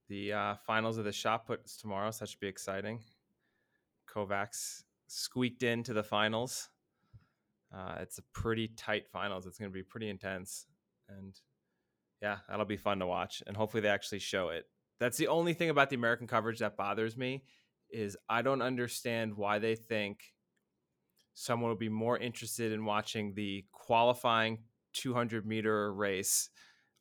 A: The uh, finals of the shot puts tomorrow, so that should be exciting. Kovacs squeaked into the finals. Uh, it's a pretty tight finals. It's going to be pretty intense, and yeah, that'll be fun to watch. And hopefully, they actually show it. That's the only thing about the American coverage that bothers me is I don't understand why they think someone would be more interested in watching the qualifying 200 meter race,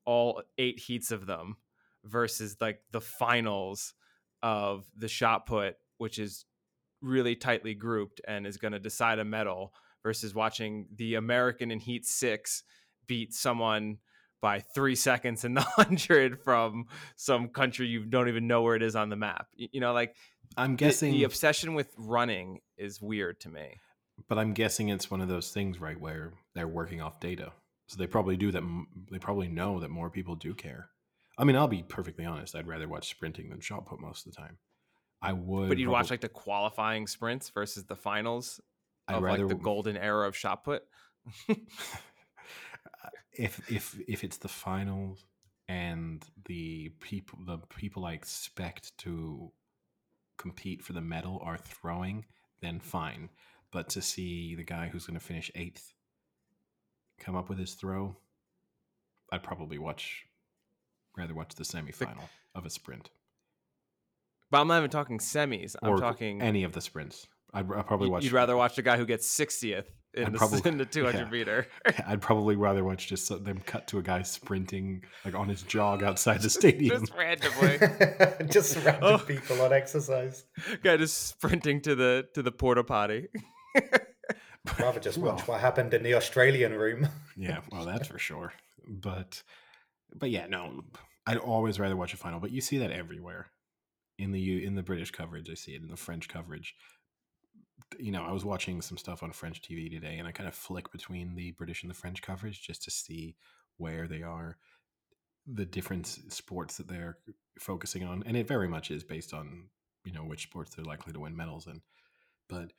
A: all eight heats of them, versus like the finals of the shot put, which is really tightly grouped and is going to decide a medal, versus watching the American in Heat Six beat someone by three seconds in the hundred from some country you don't even know where it is on the map. You know, like
C: I'm guessing
A: the obsession with running is weird to me.
C: but I'm guessing it's one of those things right where they're working off data. So they probably do that they probably know that more people do care. I mean, I'll be perfectly honest, I'd rather watch sprinting than shot put most of the time. I would
A: But you'd watch like the qualifying sprints versus the finals
C: I'd
A: of
C: rather
A: like the golden era of shot put.
C: if if if it's the finals and the people the people I expect to compete for the medal are throwing, then fine. But to see the guy who's going to finish eighth come up with his throw, I'd probably watch rather watch the semifinal of a sprint
A: But I'm not even talking semis. I'm
C: or
A: talking.
C: any of the sprints. I'd, I'd probably watch.
A: You'd rather watch the guy who gets 60th in,
C: I'd
A: the,
C: probably-
A: in the 200
C: yeah.
A: meter.
C: I'd probably rather watch just them cut to a guy sprinting like on his jog outside the stadium.
A: Just randomly,
B: just random
A: Oh.
B: people on exercise.
A: guy just sprinting to the to the porta potty.
B: Rather just
C: Well.
B: watch what happened in the Australian room.
C: Yeah, well, that's for sure. But, but yeah, no, I'd always rather watch a final. But you see that everywhere in the U- in the British coverage. I see it in the French coverage. You know, I was watching some stuff on French TV today, and I kind of flick between the British and the French coverage just to see where they are, the different sports that they're focusing on, and it very much is based on you know which sports they're likely to win medals in. But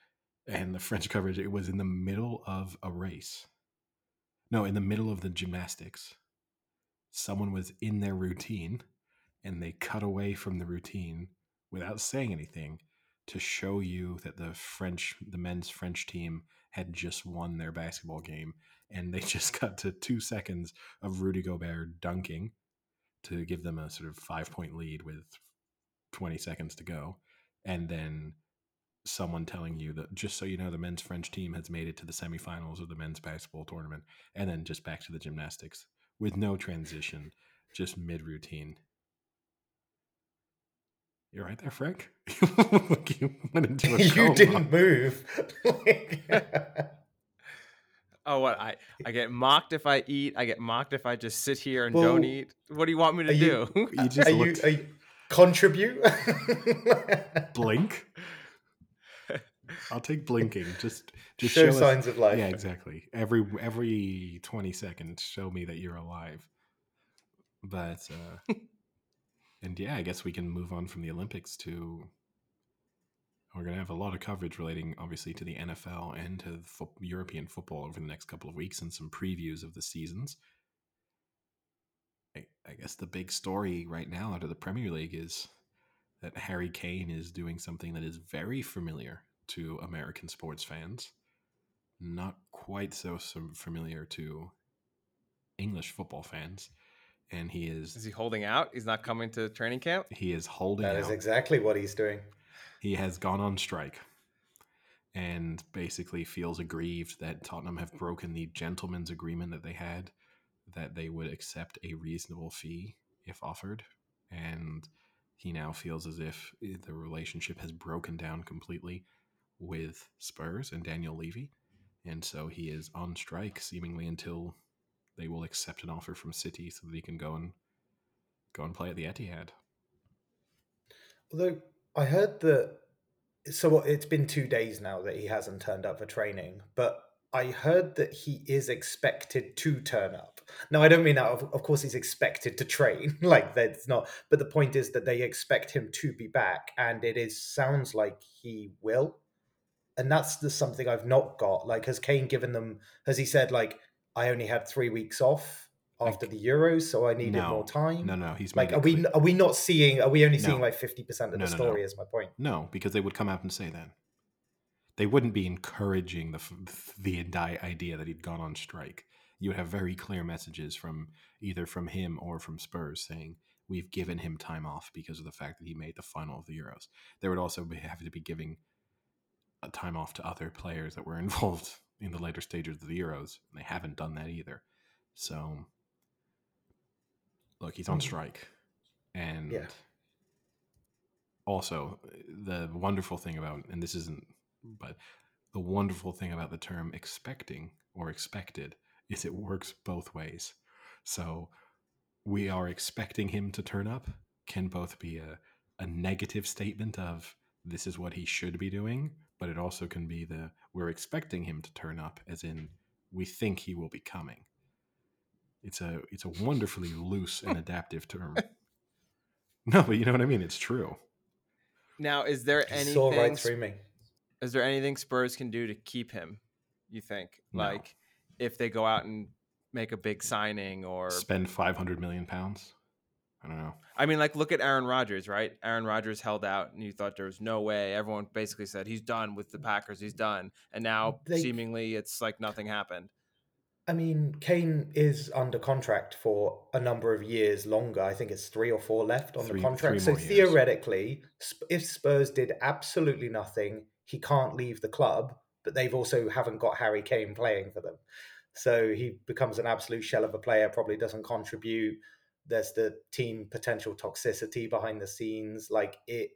C: and the French coverage, it was in the middle of a race. No, in the middle of the gymnastics, someone was in their routine and they cut away from the routine without saying anything to show you that the French, the men's French team had just won their basketball game. And they just got to two seconds of Rudy Gobert dunking to give them a sort of five point lead with 20 seconds to go. And then someone telling you that just so you know the men's French team has made it to the semifinals of the men's basketball tournament and then just back to the gymnastics with no transition, just mid routine. You're right there, Frank. Like you went into a
B: you
C: coma.
B: didn't move.
A: Oh, what I I get mocked if I eat. I get mocked if I just sit here and
B: Well,
A: don't eat. What do you want me to
B: are you-
A: do?
C: You just
B: are you,
C: looked
B: are you contribute?
C: blink. I'll take blinking. Just just
B: Show
C: us-
B: signs of life.
C: Yeah, exactly. Every every twenty seconds, show me that you're alive. But uh, and yeah, I guess we can move on from the Olympics to. We're going to have a lot of coverage relating, obviously, to the NFL and to fo- European football over the next couple of weeks, and some previews of the seasons. I, I guess the big story right now out of the Premier League is that Harry Kane is doing something that is very familiar to American sports fans, not quite so familiar to English football fans, and he
A: Is
C: is
A: he holding out? He's not coming to training camp.
C: he is holding
B: That
C: out.
B: is exactly what he's doing.
C: he has gone on strike and basically feels aggrieved that Tottenham have broken the gentleman's agreement that they had that they would accept a reasonable fee if offered and he now feels as if eh, the relationship has broken down completely with Spurs and Daniel Levy and so he is on strike seemingly until they will accept an offer from City so that he can go and go and play at the Etihad.
B: Although I heard that, so it's been two days now that he hasn't turned up for training, but I heard that he is expected to turn up. Now, I don't mean that, of, of course, he's expected to train, like that's not, but the point is that they expect him to be back, and it is sounds like he will. And that's the something I've not got. Like, has Kane given them, has he said, like, I only had three weeks off after the Euros, so I needed
C: No.
B: more time?
C: No, no, he's
B: Like, are we are we not seeing? Are we only seeing
C: No.
B: like fifty percent of
C: No,
B: the story? Is my point.
C: No, because they would come out and say that. They wouldn't be encouraging the the idea that he'd gone on strike. You would have very clear messages from either from him or from Spurs saying we've given him time off because of the fact that he made the final of the Euros. They would also be, have to be giving a time off to other players that were involved in the later stages of the Euros. And they haven't done that either. So, look, he's on
B: Mm.
C: strike, and
B: Yeah.
C: also the wonderful thing about and this isn't but the wonderful thing about the term expecting or expected is it works both ways so we are expecting him to turn up can both be a, a negative statement of this is what he should be doing but it also can be the we're expecting him to turn up as in we think he will be coming it's a it's a wonderfully loose and adaptive term no but you know what i mean it's true
A: Now, is there
B: He
A: anything?
B: saw right through me.
A: Is there anything Spurs can do to keep him? You think,
C: No.
A: like, if they go out and make a big signing, or
C: spend 500 million pounds i don't know
A: I mean, like, look at Aaron Rodgers, right? Aaron Rodgers held out, and you thought there was no way. Everyone basically said he's done with the Packers. He's done, and now
B: They-
A: seemingly it's like nothing happened.
B: I mean, Kane is under contract for a number of years longer. I think it's three or four left on
C: Three-
B: the contract. So
C: more years.
B: theoretically, if Spurs did absolutely nothing, he can't leave the club. But they've also haven't got Harry Kane playing for them, so he becomes an absolute shell of a player. Probably doesn't contribute. There's the team potential toxicity behind the scenes. Like it,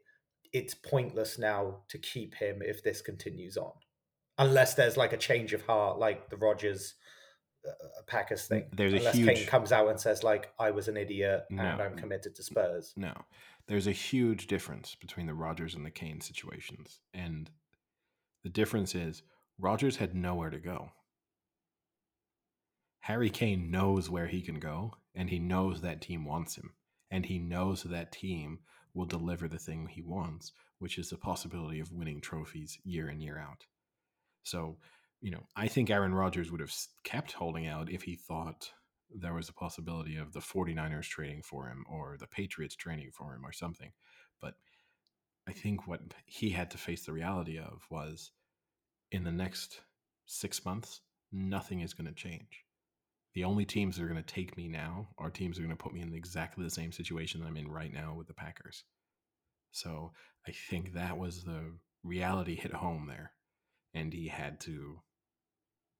B: it's pointless now to keep him if this continues on, unless there's like a change of heart, like the Rodgers uh, Packers thing.
C: There's a
B: Unless
C: huge-
B: Kane comes out and says like I was an idiot and I'm committed to Spurs.
C: no there's a huge difference between the rodgers and the kane situations and the difference is rodgers had nowhere to go harry kane knows where he can go and he knows that team wants him and he knows that team will deliver the thing he wants which is the possibility of winning trophies year in year out so you know i think aaron rodgers would have kept holding out if he thought there was a possibility of the 49ers trading for him or the Patriots trading for him or something. But I think what he had to face the reality of was in the next six months, nothing is going to change. The only teams that are going to take me now are teams that are going to put me in exactly the same situation that I'm in right now with the Packers. So I think that was the reality hit home there, and he had to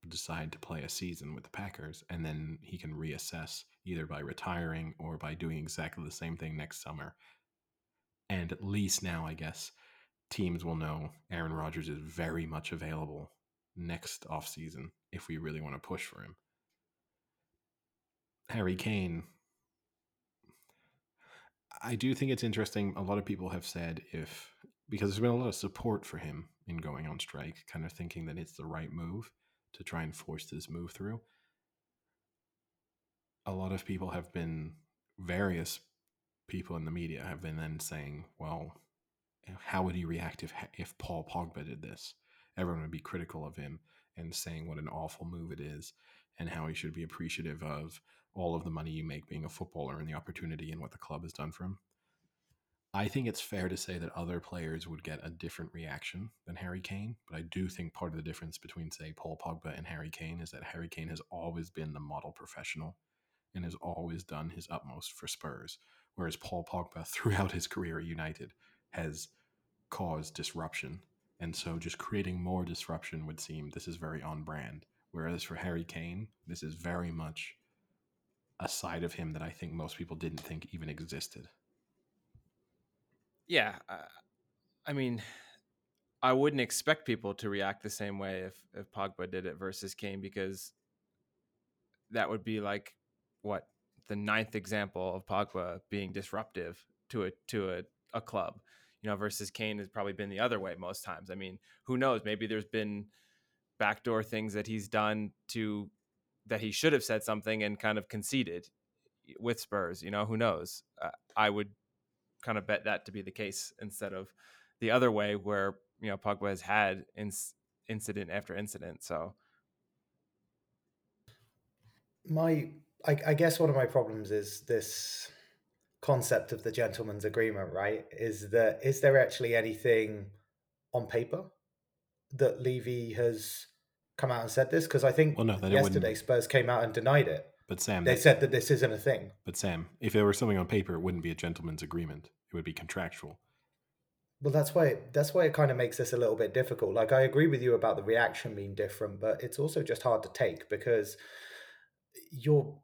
C: decide to play a season with the Packers, and then he can reassess either by retiring or by doing exactly the same thing next summer. And at least now, I guess, teams will know Aaron Rodgers is very much available next offseason if we really want to push for him. Harry Kane, I do think it's interesting. A lot of people have said if, because there's been a lot of support for him in going on strike, kind of thinking that it's the right move to try and force this move through. A lot of people have been, various people in the media have been then saying, well, how would he react if if Paul Pogba did this? Everyone would be critical of him and saying what an awful move it is and how he should be appreciative of all of the money you make being a footballer and the opportunity and what the club has done for him. I think it's fair to say that other players would get a different reaction than Harry Kane, but I do think part of the difference between, say, Paul Pogba and Harry Kane is that Harry Kane has always been the model professional and has always done his utmost for Spurs, whereas Paul Pogba, throughout his career at United, has caused disruption. And so just creating more disruption would seem this is very on brand. Whereas for Harry Kane, this is very much a side of him that I think most people didn't think even existed.
A: Yeah, uh, I mean, I wouldn't expect people to react the same way if if Pogba did it versus Kane because that would be like what the ninth example of Pogba being disruptive to a to a, a club, you know, versus Kane has probably been the other way most times. I mean, who knows? Maybe there's been backdoor things that he's done to that he should have said something and kind of conceded with Spurs. You know, who knows? Uh, I would kind of bet that to be the case instead of the other way where you know Pogba has had incident after incident. So
B: my I, I guess one of my problems is this concept of the gentleman's agreement, right? Is that is there actually anything on paper that Levy has come out and said this? Because I think
C: well, no,
B: yesterday Spurs came out and denied it.
C: But Sam,
B: they said that this isn't a thing.
C: But Sam, if there were something on paper, it wouldn't be a gentleman's agreement. It would be contractual.
B: Well, that's why that's why it kind of makes this a little bit difficult. Like I agree with you about the reaction being different, but it's also just hard to take because you're.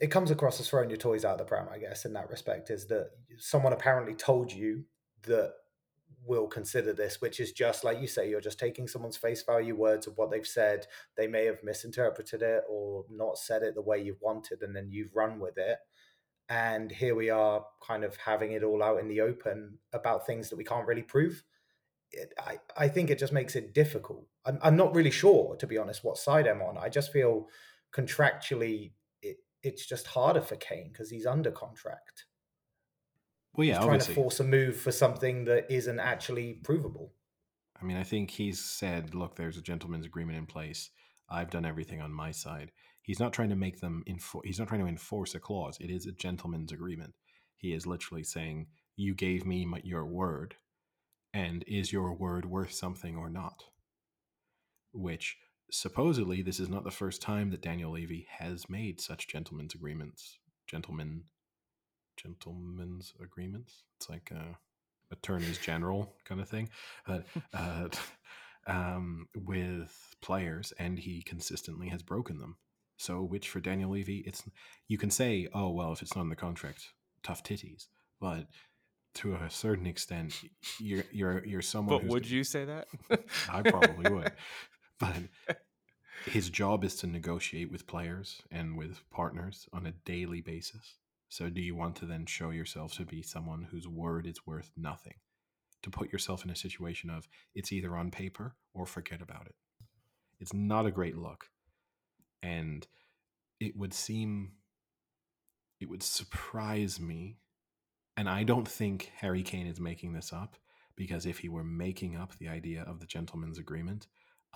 B: It comes across as throwing your toys out of the pram, I guess. In that respect, is that someone apparently told you that will consider this, which is just like you say, you're just taking someone's face value words of what they've said. They may have misinterpreted it or not said it the way you wanted, and then you've run with it. And here we are, kind of having it all out in the open about things that we can't really prove. It, I, I think it just makes it difficult. I'm, I'm not really sure, to be honest, what side I'm on. I just feel contractually it, it's just harder for Kane because he's under contract.
C: Well, yeah,
B: he's trying to force a move for something that isn't actually provable.
C: I mean, I think he's said, "Look, there's a gentleman's agreement in place. I've done everything on my side." He's not trying to make them enfor- He's not trying to enforce a clause. It is a gentleman's agreement. He is literally saying, "You gave me my, your word, and is your word worth something or not?" Which supposedly this is not the first time that Daniel Levy has made such gentlemen's agreements. Gentlemen gentlemen's agreements. It's like a attorneys general kind of thing, uh, uh, um, with players, and he consistently has broken them. So, which for Daniel Levy, it's you can say, oh well, if it's not in the contract, tough titties, but to a certain extent, you're you're you're someone.
A: But would you say that?
C: I probably would, but his job is to negotiate with players and with partners on a daily basis. So, do you want to then show yourself to be someone whose word is worth nothing? To put yourself in a situation of it's either on paper or forget about it. It's not a great look. And it would seem, it would surprise me. And I don't think Harry Kane is making this up because if he were making up the idea of the gentleman's agreement,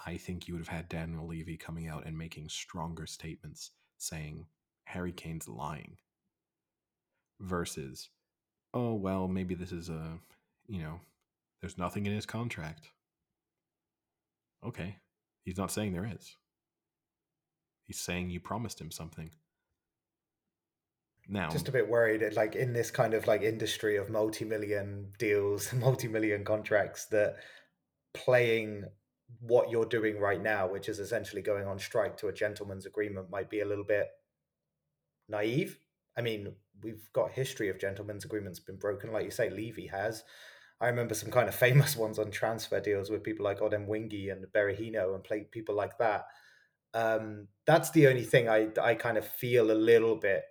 C: I think you would have had Daniel Levy coming out and making stronger statements saying Harry Kane's lying versus, oh, well, maybe this is a, you know, there's nothing in his contract. Okay. He's not saying there is. He's saying you promised him something. Now,
B: just a bit worried, uh, like in this kind of like industry of multi-million deals, multi-million contracts, that playing what you're doing right now, which is essentially going on strike to a gentleman's agreement, might be a little bit naive. I mean, we've got history of gentlemen's agreements been broken, like you say, Levy has. I remember some kind of famous ones on transfer deals with people like Odemwingie and Berahino and play people like that. Um, that's the only thing I I kind of feel a little bit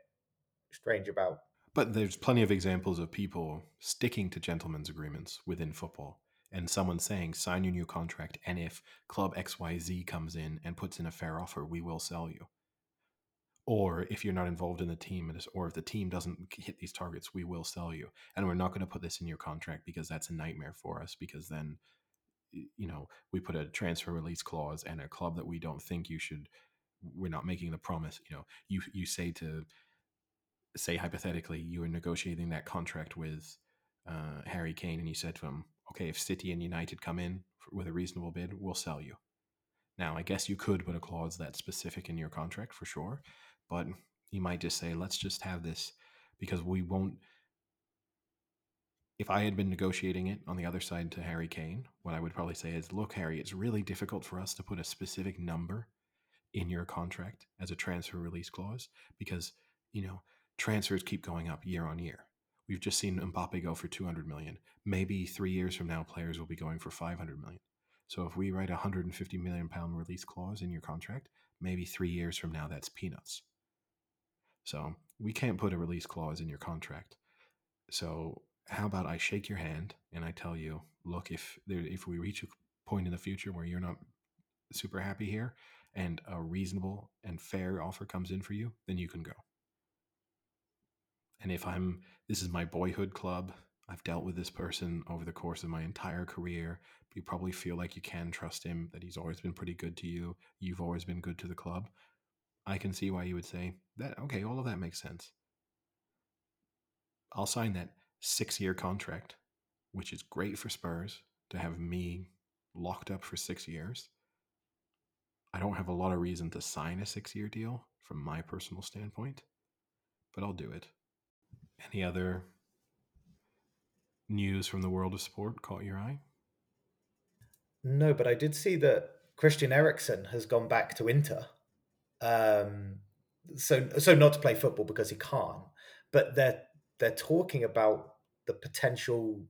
B: strange about.
C: But there's plenty of examples of people sticking to gentlemen's agreements within football and someone saying, sign your new contract, and if club XYZ comes in and puts in a fair offer, we will sell you. Or if you're not involved in the team, or if the team doesn't hit these targets, we will sell you. And we're not going to put this in your contract because that's a nightmare for us, because then, you know, we put a transfer release clause and a club that we don't think you should, we're not making the promise. You know, you, you say to, say hypothetically, you were negotiating that contract with uh, Harry Kane and you said to him, okay, if City and United come in with a reasonable bid, we'll sell you. Now, I guess you could put a clause that's specific in your contract for sure, but you might just say, let's just have this because we won't. If I had been negotiating it on the other side to Harry Kane, what I would probably say is, look, Harry, it's really difficult for us to put a specific number in your contract as a transfer release clause because, you know, transfers keep going up year on year. We've just seen Mbappe go for 200 million. Maybe three years from now, players will be going for 500 million. So if we write a 150 million pound release clause in your contract, maybe three years from now, that's peanuts. So we can't put a release clause in your contract. So how about I shake your hand and I tell you, look, if there, if we reach a point in the future where you're not super happy here, and a reasonable and fair offer comes in for you, then you can go. And if I'm, this is my boyhood club, I've dealt with this person over the course of my entire career. You probably feel like you can trust him, that he's always been pretty good to you. You've always been good to the club. I can see why you would say that, okay, all of that makes sense. I'll sign that six year contract, which is great for Spurs to have me locked up for six years. I don't have a lot of reason to sign a six year deal from my personal standpoint, but I'll do it. Any other news from the world of sport caught your eye?
B: No, but I did see that Christian Eriksen has gone back to Inter. Um, so, so not to play football because he can't, but they're they're talking about the potential.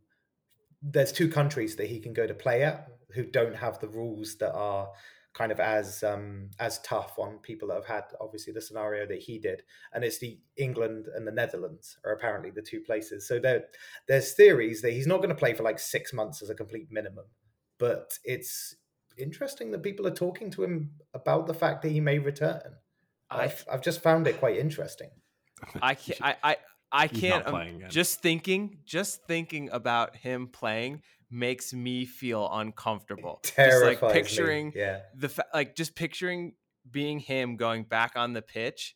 B: There's two countries that he can go to play at who don't have the rules that are kind of as um, as tough on people that have had obviously the scenario that he did, and it's the England and the Netherlands are apparently the two places. So there, there's theories that he's not going to play for like six months as a complete minimum, but it's interesting that people are talking to him about the fact that he may return. I've I've just found it quite interesting.
A: I can't. I I, I can't. Um, just thinking, just thinking about him playing makes me feel uncomfortable.
B: Terrifies
A: just like picturing
B: me. yeah.
A: the fa- like just picturing being him going back on the pitch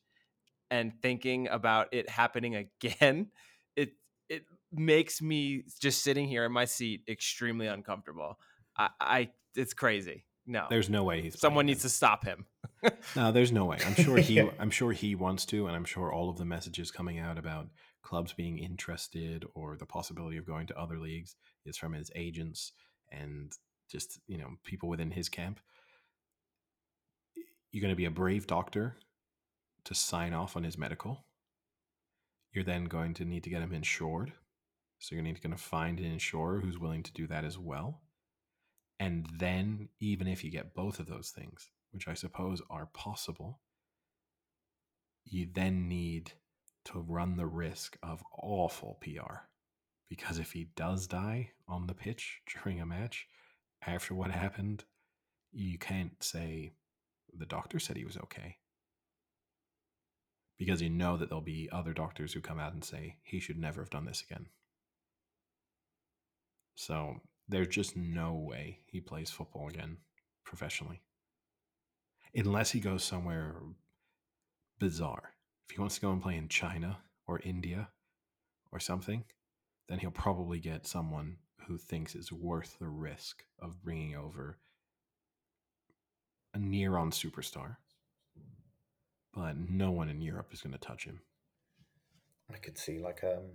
A: and thinking about it happening again. It it makes me just sitting here in my seat extremely uncomfortable. I, I it's crazy. No,
C: there's no way he's.
A: Someone needs to stop him.
C: no, there's no way. I'm sure he. I'm sure he wants to, and I'm sure all of the messages coming out about clubs being interested or the possibility of going to other leagues is from his agents and just you know people within his camp you're going to be a brave doctor to sign off on his medical you're then going to need to get him insured so you're going to, need to find an insurer who's willing to do that as well and then even if you get both of those things which i suppose are possible you then need to run the risk of awful PR. Because if he does die on the pitch during a match after what happened, you can't say the doctor said he was okay. Because you know that there'll be other doctors who come out and say he should never have done this again. So there's just no way he plays football again professionally. Unless he goes somewhere bizarre if he wants to go and play in China or India or something, then he'll probably get someone who thinks it's worth the risk of bringing over a near on superstar. But no one in Europe is going to touch him.
B: I could see like um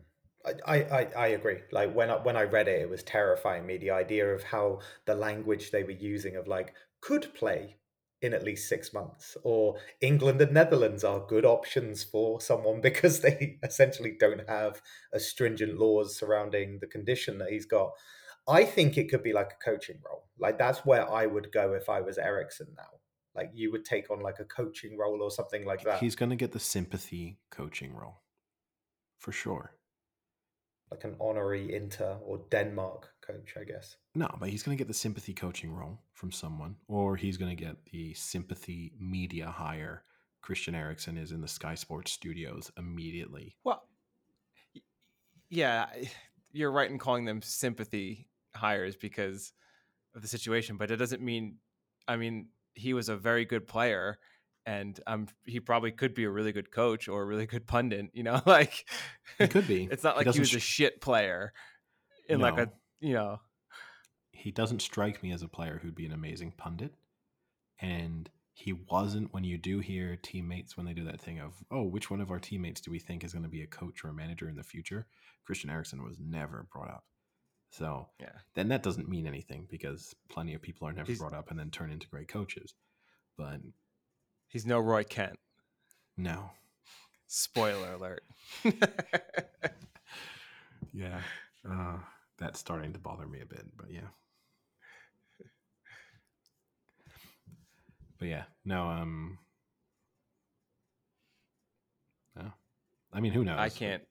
B: I, I, I agree. Like when I when I read it, it was terrifying me. The idea of how the language they were using of like could play in at least six months, or England and Netherlands are good options for someone because they essentially don't have as stringent laws surrounding the condition that he's got. I think it could be like a coaching role. Like that's where I would go if I was Eriksen now. Like you would take on like a coaching role or something like that.
C: He's going to get the sympathy coaching role for sure.
B: Like an honorary Inter or Denmark coach, I guess.
C: No, but he's going to get the sympathy coaching role from someone, or he's going to get the sympathy media hire. Christian Eriksen is in the Sky Sports studios immediately.
A: Well, yeah, you're right in calling them sympathy hires because of the situation, but it doesn't mean. I mean, he was a very good player, and um, he probably could be a really good coach or a really good pundit. You know, like
C: He could be.
A: it's not like he,
C: doesn't
A: was a shit player in like a
C: No.
A: you know.
C: he doesn't strike me as a player who'd be an amazing pundit. And he wasn't when you do hear teammates when they do that thing of, oh, which one of our teammates do we think is going to be a coach or a manager in the future? Christian Eriksen was never brought up. So
A: Yeah.
C: then that doesn't mean anything because plenty of people are never
A: He's-
C: brought up and then turn into great coaches. But
A: He's no Roy Kent.
C: no.
A: Spoiler alert.
C: Yeah. Uh, that's starting to bother me a bit, but yeah. But yeah, no, um, no. I mean, who knows?
A: I can't.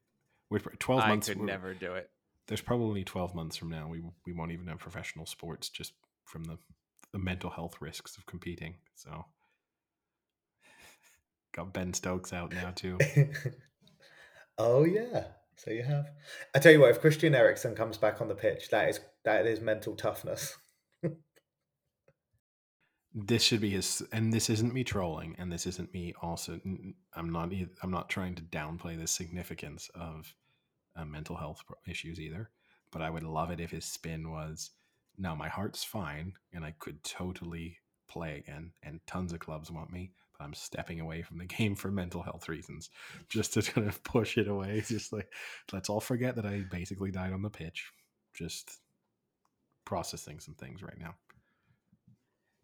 C: We're twelve
A: I
C: months.
A: could
C: we're-
A: never do it.
C: There's probably twelve months from now. We we won't even have professional sports just from the the mental health risks of competing. So, got Ben Stokes out now too.
B: oh yeah. So you have. I tell you what, if Christian Eriksen comes back on the pitch, that is that is mental toughness.
C: this should be his and this isn't me trolling and this isn't me also I'm not I'm not trying to downplay the significance of uh, mental health issues either but i would love it if his spin was no my heart's fine and i could totally play again and tons of clubs want me i'm stepping away from the game for mental health reasons just to kind of push it away It's just like let's all forget that i basically died on the pitch just processing some things right now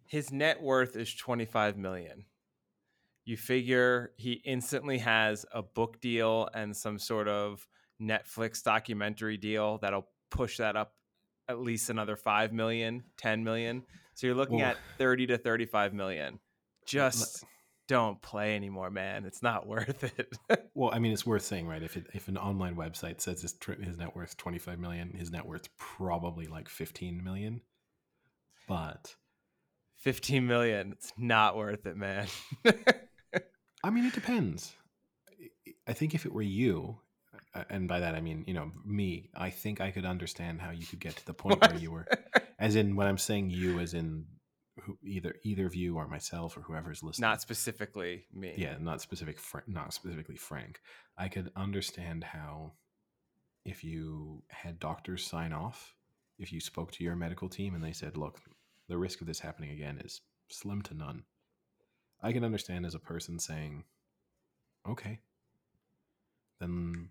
A: His net worth is 25 million. You figure he instantly has a book deal and some sort of Netflix documentary deal that'll push that up at least another 5 million, 10 million. So you're looking at 30 to 35 million. Just don't play anymore, man. It's not worth it.
C: Well, I mean, it's worth saying, right? If it, if an online website says his his net worth twenty five million, his net worth probably like fifteen million. But
A: 15 million. It's not worth it, man.
C: I mean, it depends. I- think if it were you, and by that I mean you know me, I think I could understand how you could get to the point where you were, as in when I'm saying you, as in who, either either of you or myself or whoever's listening.
A: not specifically me.
C: yeah not specific Fra- not specifically frank i could understand how if you had doctors sign off if you spoke to your medical team and they said look the risk of this happening again is slim to none i can understand as a person saying okay then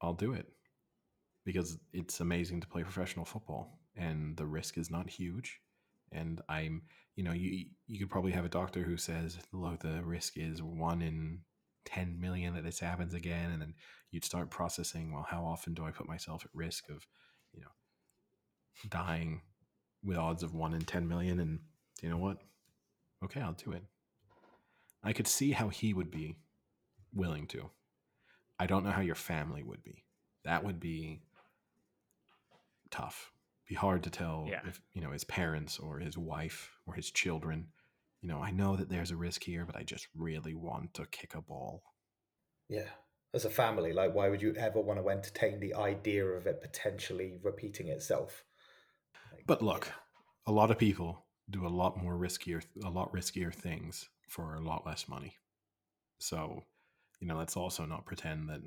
C: i'll do it because it's amazing to play professional football and the risk is not huge and i'm you know you you could probably have a doctor who says look the risk is 1 in 10 million that this happens again and then you'd start processing well how often do i put myself at risk of you know dying with odds of 1 in 10 million? And you know what? Okay i'll do it. I could see how he would be willing to. I don't know how your family would be. That would be tough be hard to tell
A: Yeah.
C: if you know his parents or his wife or his children you know i know that there's a risk here but i just really want to kick a ball
B: Yeah. As a family, like why would you ever want to entertain the idea of it potentially repeating itself? Like,
C: but look a lot of people do a lot more riskier a lot riskier things for a lot less money so you know let's also not pretend that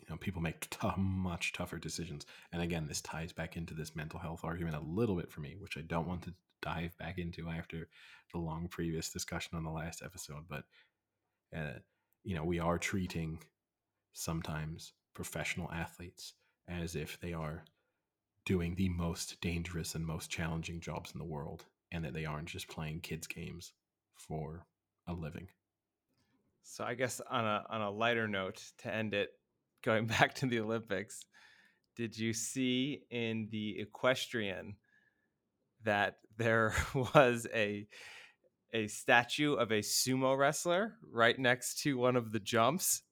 C: you know people make t- much tougher decisions and again this ties back into this mental health argument a little bit for me which i don't want to dive back into after the long previous discussion on the last episode but uh, you know we are treating sometimes professional athletes as if they are doing the most dangerous and most challenging jobs in the world and that they aren't just playing kids games for a living.
A: So I guess on a on a lighter note to end it, going back to the Olympics, did you see in the equestrian that there was a a statue of a sumo wrestler right next to one of the jumps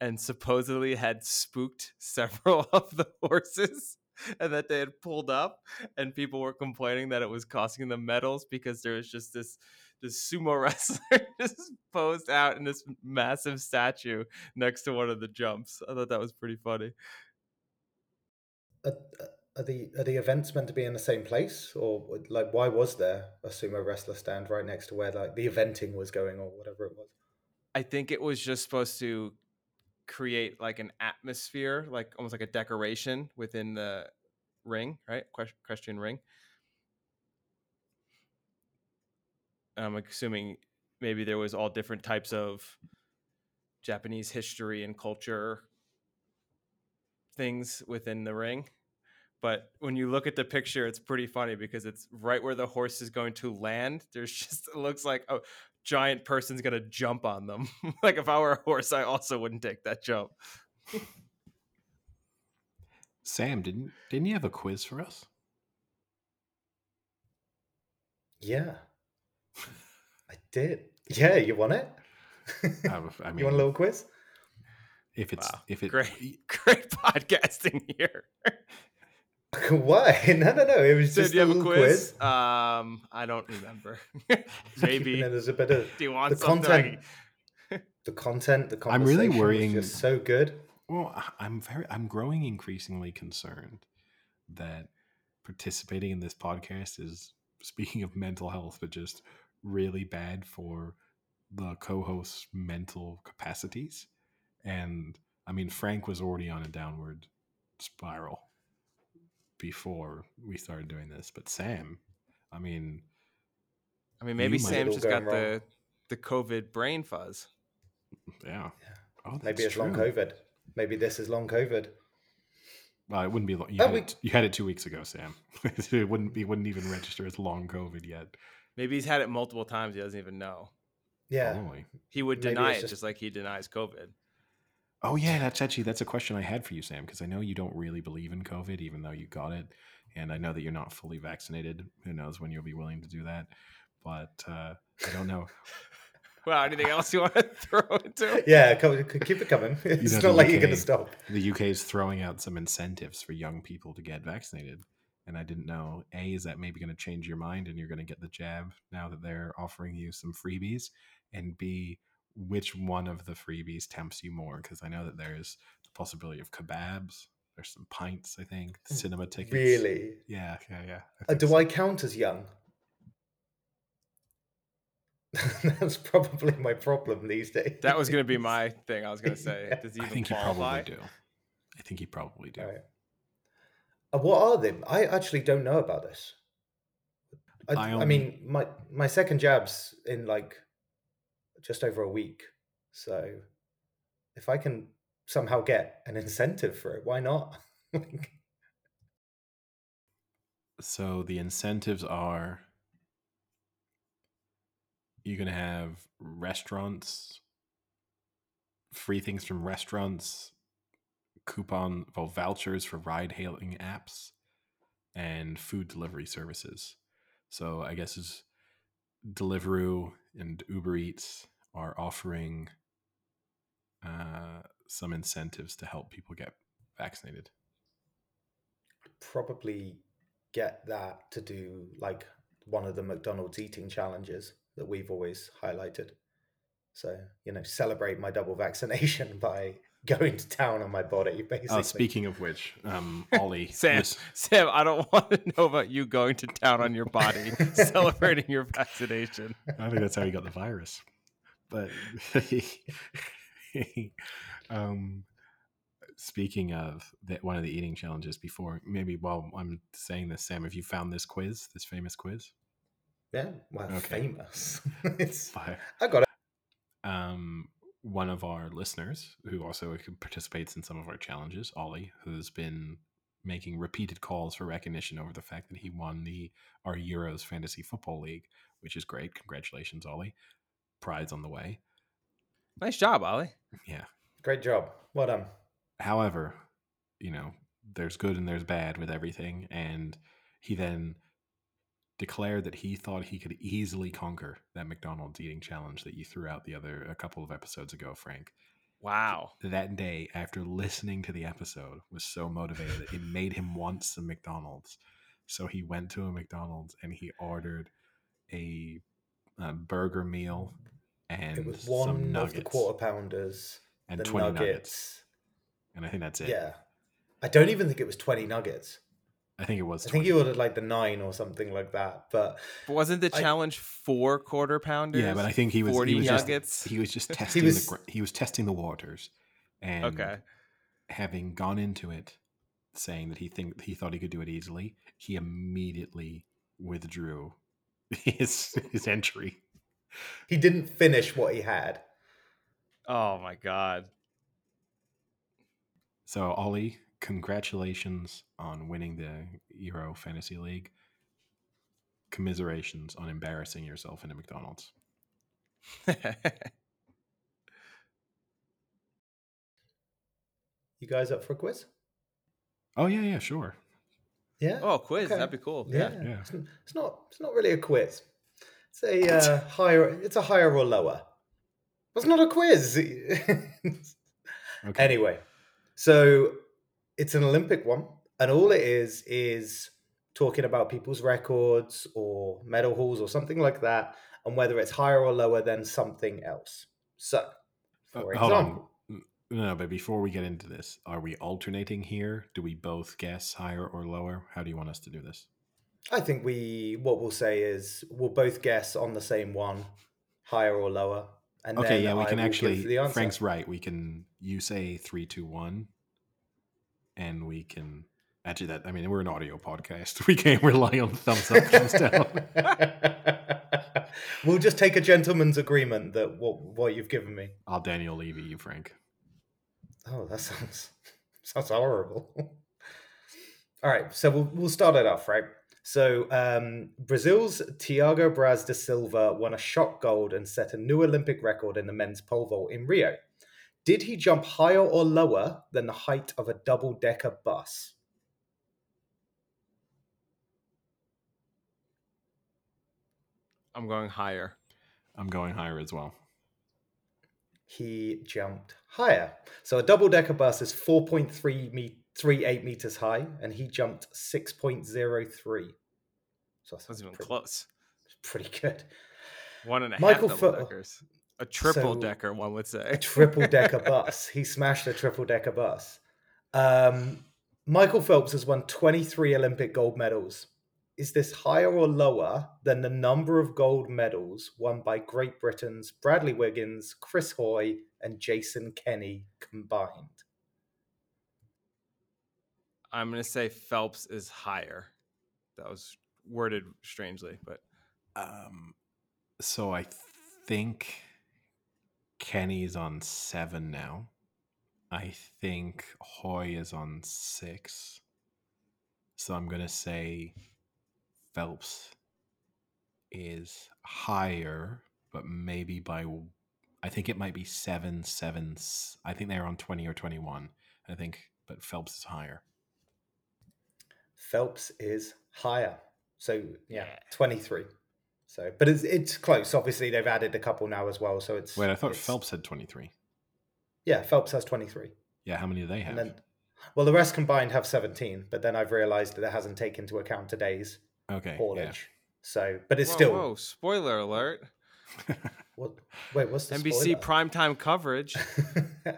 A: and supposedly had spooked several of the horses and that they had pulled up and people were complaining that it was costing them medals because there was just this this sumo wrestler just posed out in this massive statue next to one of the jumps. I thought that was pretty funny.
B: Are, uh, are the are the events meant to be in the same place, or like why was there a sumo wrestler stand right next to where like the eventing was going, or whatever it was?
A: I think it was just supposed to create like an atmosphere, like almost like a decoration within the ring, right? Ques- Equestrian ring. I'm assuming maybe there was all different types of Japanese history and culture things within the ring. But when you look at the picture, it's pretty funny because it's right where the horse is going to land. There's just it looks like a giant person's gonna jump on them. like if I were a horse, I also wouldn't take that jump.
C: Sam, didn't didn't you have a quiz for us?
B: Yeah, I did. Yeah, you want it?
C: I, w- I mean,
B: you want a little quiz?
C: if it's
A: Wow,
C: if it
A: Great, great podcasting here.
B: Why? No, no, no. It was
A: So
B: just
A: you
B: a
A: have a
B: little
A: quiz?
B: quiz.
A: Um, I don't remember. Maybe.
B: then there's a bit of
A: Do you want
B: the
A: something?
B: content. the content, the
C: I'm really worrying-
B: was just so good.
C: Well, I'm very I'm growing increasingly concerned that participating in this podcast is speaking of mental health, but just really bad for the co-host's mental capacities. And I mean, Frank was already on a downward spiral before we started doing this, but Sam, I mean,
A: I mean, maybe
C: You might-
A: Sam just
B: go
A: got
B: wrong.
A: the the COVID brain fuzz.
C: yeah. Oh,
B: Maybe
C: that's
B: it's long. COVID. Maybe this is long COVID.
C: Well, it wouldn't be. Long. You,
B: Oh,
C: had
B: we-
C: it, you had it two weeks ago, Sam. it wouldn't be. Wouldn't even register as long COVID yet.
A: Maybe he's had it multiple times. He doesn't even know.
B: Yeah.
C: Probably.
A: He would
B: Maybe
A: deny
B: it's
A: it
B: just-
A: just like he denies COVID.
C: Oh yeah, that's actually that's a question I had for you, Sam, because I know you don't really believe in COVID, even though you got it, and I know that you're not fully vaccinated. Who knows when you'll be willing to do that? But uh, I don't know.
A: Well, anything else you want to throw into? it?
B: Yeah, come, keep it coming. It's
C: know,
B: not
C: the
B: like you're going to stop.
C: the UK is throwing out some incentives for young people to get vaccinated, and I didn't know. A is that maybe going to change your mind, and you're going to get the jab now that they're offering you some freebies, and B, which one of the freebies tempts you more? Because I know that there's the possibility of kebabs. There's some pints, I think, cinema tickets.
B: Really?
C: Yeah, yeah, yeah. I
B: Uh, do
C: so.
B: I count as young? That's probably my problem these days.
A: That was going to be my thing. I was going to say,
B: Yeah.
A: does he
C: I
A: even
C: think you
A: qualify?
C: probably do. I think you probably do.
B: Right. Uh, what are they? I actually don't know about this. I,
C: I
B: I, mean, my my second jab's in like just over a week. So if I can somehow get an incentive for it, why not?
C: So the incentives are you're going to have restaurants, free things from restaurants, coupon, well, vouchers for ride hailing apps, and food delivery services. So I guess is Deliveroo and Uber Eats are offering uh, some incentives to help people get vaccinated.
B: Probably get that to do like one of the McDonald's eating challenges that we've always highlighted. So, you know, celebrate my double vaccination by going to town on my body, basically.
C: Uh, speaking of which, um, Ollie,
A: Sam, Sam, I don't want to know about you going to town on your body, celebrating your vaccination.
C: I think that's how he got the virus. But um, speaking of that, one of the eating challenges before, maybe while I'm saying this, Sam, have you found this quiz, this famous quiz?
B: Yeah, well,
C: Okay.
B: famous. it's,
C: But,
B: I got it.
C: um, one of our listeners who also participates in some of our challenges, Ollie, who's been making repeated calls for recognition over the fact that he won the our Euros Fantasy Football League, which is great. Congratulations, Ollie. Pride's on the way.
A: Nice job, Ollie.
C: Yeah.
B: Great job. Well done.
C: However, you know, there's good and there's bad with everything. And he then declared that he thought he could easily conquer that McDonald's eating challenge that you threw out the other a couple of episodes ago, Frank.
A: Wow.
C: That day, after listening to the episode, was so motivated that it made him want some McDonald's. So he went to a McDonald's and he ordered a, a burger meal and
B: It was
C: some
B: one
C: nuggets
B: of the quarter pounders,
C: and
B: the
C: 20
B: nuggets.
C: nuggets. And I think that's it.
B: Yeah. I don't even think it was 20 nuggets.
C: I think it was.
B: I think
C: 20.
B: he ordered like the nine or something like that. But
A: But wasn't the
B: I-
A: challenge four quarter pounders?
C: Yeah, but I think he was.
A: 40
C: he was
A: nuggets.
C: Just, he was just testing
B: was-
C: the. He was testing the waters, and
A: okay.
C: having gone into it, saying that he think he thought he could do it easily, he immediately withdrew his his entry.
B: he didn't finish what he had.
A: Oh my god.
C: So Ollie, congratulations on winning the Euro Fantasy League. Commiserations on embarrassing yourself in a McDonald's.
B: You guys up for a quiz?
C: Oh yeah, yeah, sure.
B: Yeah.
A: oh, quiz.
B: Okay.
A: That'd be cool.
B: yeah.
A: Yeah.
C: Yeah.
B: It's, it's not. It's not really a quiz. It's a uh, higher. It's a higher or lower. It's not a quiz.
C: Okay.
B: Anyway, so it's an Olympic one, and all it is is talking about people's records or medal hauls or something like that, and whether it's higher or lower than something else. So,
C: Uh,
B: for
C: hold on.
B: example,
C: No, but before we get into this, are we alternating here? Do we both guess higher or lower? How do you want us to do this?
B: I think we what we'll say is we'll both guess on the same one, higher or lower. And
C: okay,
B: then
C: yeah, we
B: I
C: can actually.
B: the.
C: Frank's right. We can. You say three, two, one, and we can. Actually, that I mean, we're an audio podcast. We can't rely on thumbs up, thumbs down.
B: we'll just take a gentleman's agreement that what what you've given me.
C: I'll Daniel Levy you, Frank.
B: Oh, that sounds sounds horrible. All right, so we'll we'll start it off, right? So um, Brazil's Thiago Braz da Silva won a shot gold and set a new Olympic record in the men's pole vault in Rio. Did he jump higher or lower than the height of a double decker bus?
A: I'm going higher.
C: I'm going higher as well.
B: He jumped higher. So a double decker bus is 4.3 me- 38 meters high, and he jumped 6.03. So that's
A: That's even
B: pretty,
A: close.
B: pretty good.
A: One and a half
B: Michael
A: double
B: Phe-
A: deckers. A triple
B: So-
A: decker, one would say.
B: a triple decker bus. He smashed a triple decker bus. Um, Michael Phelps has won 23 Olympic gold medals. Is this higher or lower than the number of gold medals won by Great Britain's Bradley Wiggins, Chris Hoy, and Jason Kenny combined?
A: I'm gonna say Phelps is higher. That was worded strangely, but
C: Um, so I think Kenny's on seven now. I think Hoy is on six. So I'm gonna say Phelps is higher, but maybe by I think it might be seven, seven. s- I think they're on twenty or twenty-one. I think, but Phelps is higher.
B: Phelps is higher. So yeah,
A: Yeah.
B: 23. So but it's it's close. Obviously they've added a couple now as well. So it's
C: Wait, I thought
B: it's-
C: Phelps had twenty-three.
B: Yeah, Phelps has 23.
C: Yeah, how many do they have?
B: And then well the rest combined have 17, but then I've realized that it hasn't taken into account today's
C: okay,
B: haulage. So but it's
A: whoa,
B: still
A: whoa, spoiler alert.
B: what wait, what's the
A: NBC
B: spoiler?
A: primetime coverage.
B: all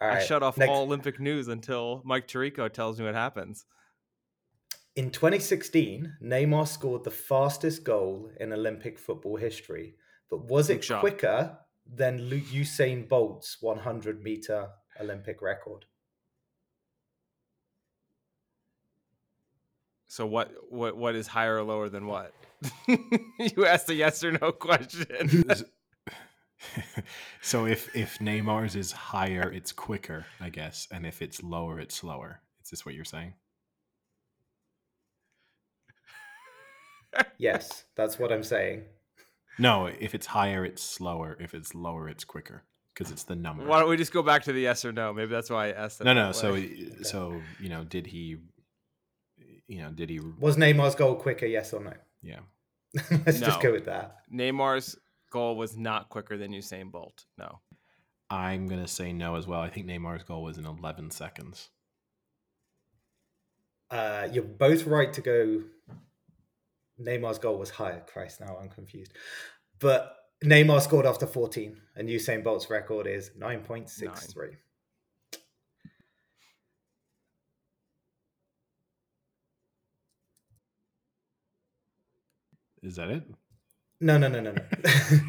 A: I shut off
B: next-
A: all Olympic news until Mike Tirico tells me what happens.
B: In 2016, Neymar scored the fastest goal in Olympic football history, but was
A: Big
B: it
A: shot.
B: quicker than Lu- Usain Bolt's 100 meter Olympic record?
A: So what what what is higher or lower than what? you asked a yes or no question.
C: so if if Neymar's is higher, it's quicker, I guess, and if it's lower, it's slower. Is this what you're saying?
B: Yes, that's what I'm saying.
C: No, if it's higher, it's slower. If it's lower, it's quicker because it's the number.
A: Why don't we just go back to the yes or no? Maybe that's why I asked that.
C: no,
A: that
C: no. So,
A: way.
C: so you know, did he? You know, did he?
B: Was Neymar's goal quicker? Yes or no?
C: Yeah.
B: Let's
A: No.
B: just go with that.
A: Neymar's goal was not quicker than Usain Bolt. No.
C: I'm gonna say no as well. I think Neymar's goal was in 11 seconds.
B: Uh, you're both right to go. Neymar's goal was higher. Christ, now I'm confused. But Neymar scored after 14, and Usain Bolt's record is 9.63.
C: Is that it?
B: No, no, no, no, no.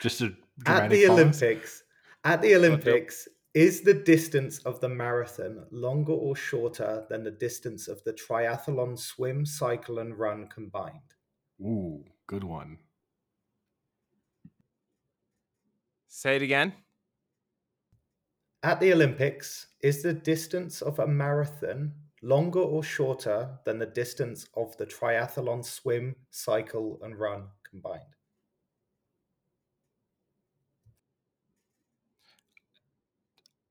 C: Just a
B: at the
C: pause?
B: Olympics, at the Olympics, is the distance of the marathon longer or shorter than the distance of the triathlon swim, cycle, and run combined?
C: Ooh, good one.
A: Say it again.
B: At the Olympics, is the distance of a marathon longer or shorter than the distance of the triathlon swim, cycle, and run combined?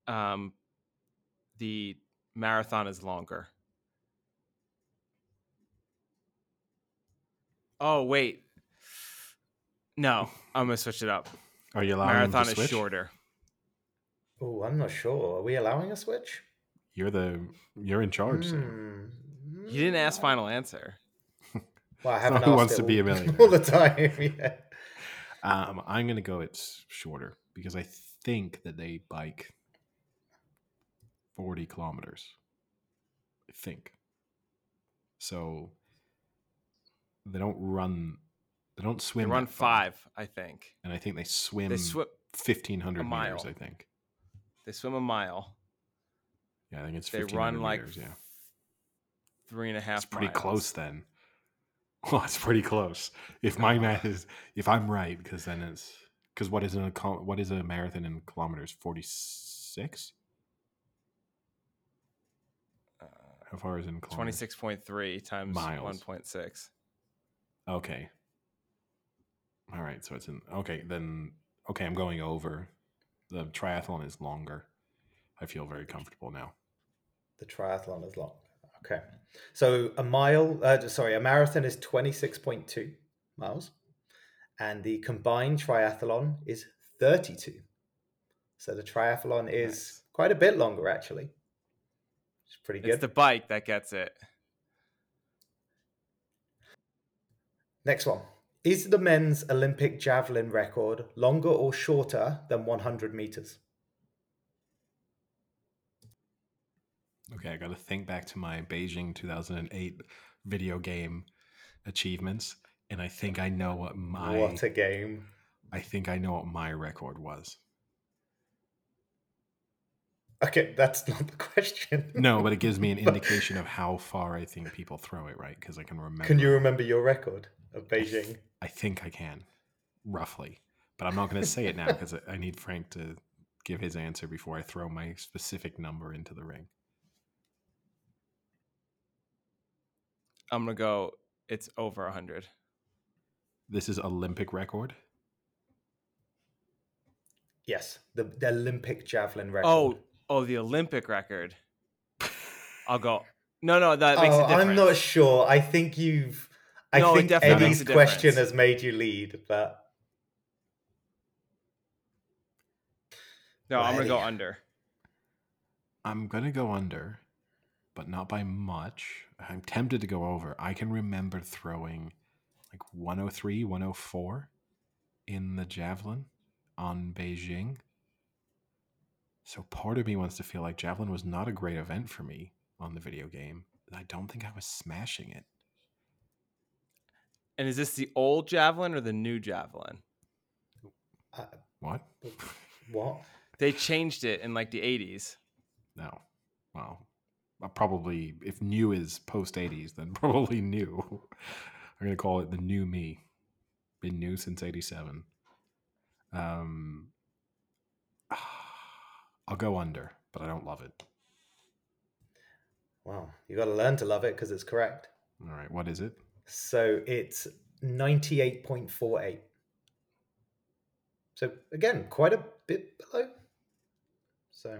A: Um, the marathon is longer. Oh wait. No, I'm gonna switch it up.
C: Are you allowing him to
A: Marathon is
C: switch?
A: shorter.
B: Oh, I'm not sure. Are we allowing a switch?
C: You're the you're in charge. Sam.
B: Hmm.
A: You didn't ask final answer.
B: Well, I
C: not
B: haven't
C: Who
B: asked
C: Wants
B: it
C: to Be a Millionaire.
B: all the time. Yeah.
C: Um, I'm gonna go. It's shorter because I think that they bike 40 kilometers. I think. So they don't run. They don't swim.
A: They run
C: that far,
A: five, I think.
C: and I think they swim.
A: They swim.
C: 1500
A: a mile.
C: meters. I think.
A: They swim a mile.
C: Yeah, I think it's.
A: They run like
C: meters, yeah.
A: three and a half.
C: It's pretty
A: miles.
C: close then. Well, it's pretty close. If my math is, if I'm right, because then it's because what is a what is a marathon in kilometers? Forty six.
A: Uh,
C: How far is it in kilometers?
A: Twenty-six point three times
C: Miles.
A: one point six.
C: Okay. All right, so it's in. Okay, then. Okay, I'm going over. The triathlon is longer. I feel very comfortable now.
B: The triathlon is long. Okay. So a mile, uh, sorry, a marathon is 26.2 miles, and the combined triathlon is 32. So the triathlon is
A: Nice.
B: quite a bit longer, actually. It's pretty good.
A: It's the bike that gets it.
B: Next one. Is the men's Olympic javelin record longer or shorter than 100 meters?
C: Okay, I got to think back to my Beijing 2008 video game achievements, and I think I know what my
B: What a game.
C: I think I know what my record was.
B: Okay, that's not the question.
C: No, but it gives me an indication of how far I think people throw it, right? Because I can remember.
B: Can you remember your record of Beijing?
C: I think I can, roughly, but I'm not going to say it now because I- I need Frank to give his answer before I throw my specific number into the ring.
A: I'm gonna go. It's over hundred.
C: This is Olympic record.
B: Yes, the, the Olympic javelin oh, record.
A: Oh, oh, the Olympic record. I'll go. No, no, that makes
B: Oh,
A: a difference.
B: I'm not sure. I think you've. I
A: No, it
B: think
A: definitely
B: Eddie's
A: makes a
B: question has made you lead, but
A: No, I'm gonna go under.
C: I'm gonna go under, but not by much. I'm tempted to go over. I can remember throwing like 103, 104 in the javelin on Beijing. So part of me wants to feel like javelin was not a great event for me on the video game. I don't think I was smashing it.
A: And is this the old javelin or the new javelin?
B: uh,
C: What?
B: what?
A: They changed it in like the 80s.
C: No. Well, uh, probably if new is post 80s, then probably new. I'm going to call it the new me. Been new since 87. Um, I'll go under, but I don't love it.
B: Wow, you got to learn to love it because it's correct.
C: All right, what is it?
B: So it's 98.48. So again, quite a bit below. So,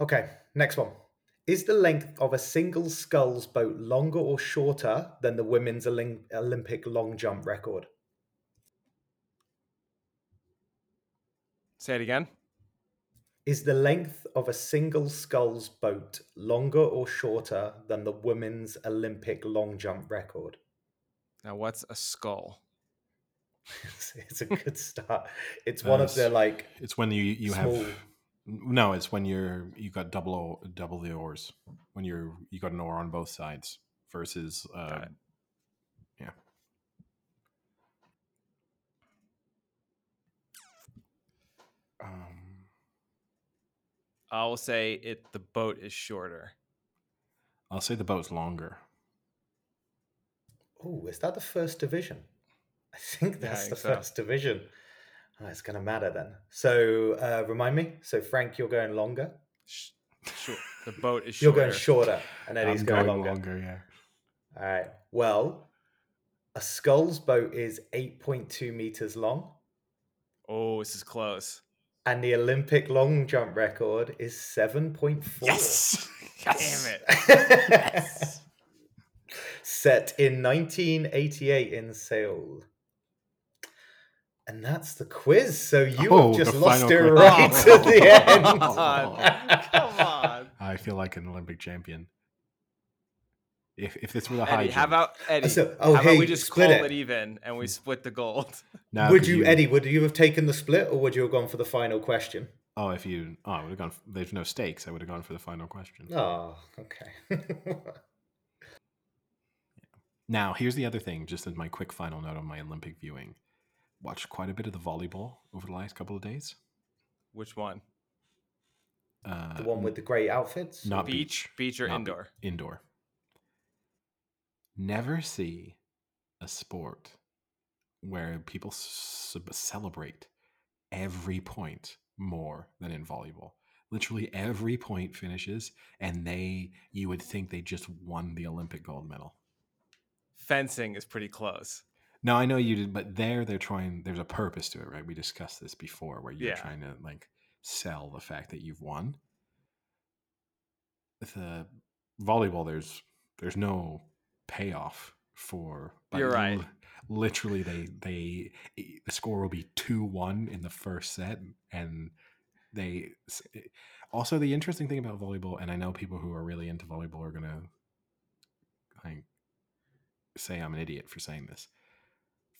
B: okay, next one. Is the length of a single sculls boat longer or shorter than the women's Olympic long jump record?
A: Say it again.
B: Is the length of a single sculls boat longer or shorter than the women's Olympic long jump record?
A: Now, what's a skull?
B: It's, it's a good start. It's one of the like
C: It's when you you
B: Small.
C: have no. It's when you're you got double o- double the oars when you're you got an oar on both sides versus uh,
A: it.
C: yeah. Um,
A: I will say it. The boat is shorter.
C: I'll say the boat's longer.
B: Oh, is that the first division? I think
A: Yeah, I
B: that's
A: think
B: the
A: so.
B: first division. Oh, it's going to matter then. So uh, remind me. So Frank, you're going longer.
A: Sh- short. The boat is
B: You're
A: shorter.
B: going shorter, and Eddie's
C: I'm
B: going,
C: going
B: longer.
C: longer. Yeah.
B: All right. Well, a sculls boat is 8.2 meters long,
A: Oh, this is close.
B: And the Olympic long jump record is 7.4.
C: Yes.
A: Damn it.
B: it. Set in 1988 in Seoul. And that's the quiz. So you
C: Oh,
B: have just lost
C: final
B: it right
A: Oh,
B: to the oh, end.
A: come on. Come on.
C: I feel like an Olympic champion. If if this were the high
A: Eddie, how
C: jump,
A: about Eddie?
B: So- oh,
A: how about
B: hey,
A: we just
B: split
A: call
B: it.
A: it. even and we split the gold?
C: now
B: would
C: could
B: you, Eddie, would you have taken the split or would you have gone for the final question?
C: Oh, if you oh, I would have gone. f- There's no stakes. I would have gone for the final question.
B: Oh, okay.
C: Now, here's the other thing. Just as my quick final note on my Olympic viewing, watched quite a bit of the volleyball over the last couple of days.
A: Which one?
C: Uh,
B: the one with the great outfits?
C: not
A: Beach, beach, or
C: Not be-
A: indoor?
C: indoor. Never see a sport where people s- celebrate every point more than in volleyball. Literally every point finishes, and they you would think they just won the Olympic gold medal.
A: Fencing is pretty close.
C: No, I know you did, but there they're trying. There's a purpose to it, right? We discussed this before, where you're
A: Yeah.
C: trying to like sell the fact that you've won. With the volleyball, there's there's no payoff for. but
A: You're right.
C: Literally, they they the score will be two one in the first set, and they also the interesting thing about volleyball, and I know people who are really into volleyball are gonna like say I'm an idiot for saying this.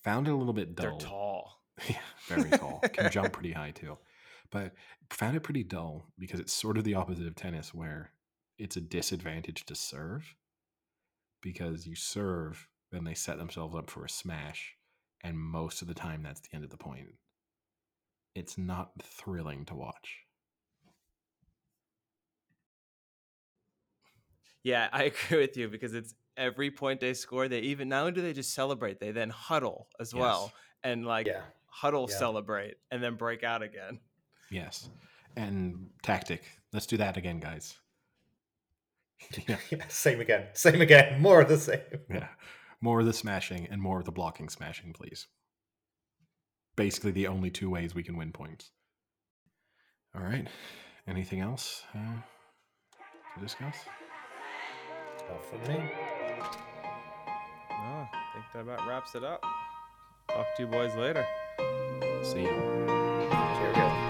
C: Found it a little bit dull.
A: They're tall.
C: Yeah, very tall. Can jump pretty high too. But found it pretty dull because it's sort of the opposite of tennis where it's a disadvantage to serve because you serve, then they set themselves up for a smash, and most of the time that's the end of the point. It's not thrilling to watch.
A: Yeah, I agree with you because it's every point they score. They even not only do they just celebrate, they then huddle as well and like
B: yeah.
A: huddle
B: Yeah.
A: celebrate and then break out again.
C: Yes. And tactic. Let's do that again, guys. yeah.
B: yeah. Same again. Same again. More of the same.
C: Yeah. More of the smashing and more of the blocking smashing, please. Basically, the only two ways we can win points. All right. Anything else uh, to discuss?
B: Not for me.
A: Oh, I think that about wraps it up. Talk to you boys later.
C: See you.
B: Cheerio.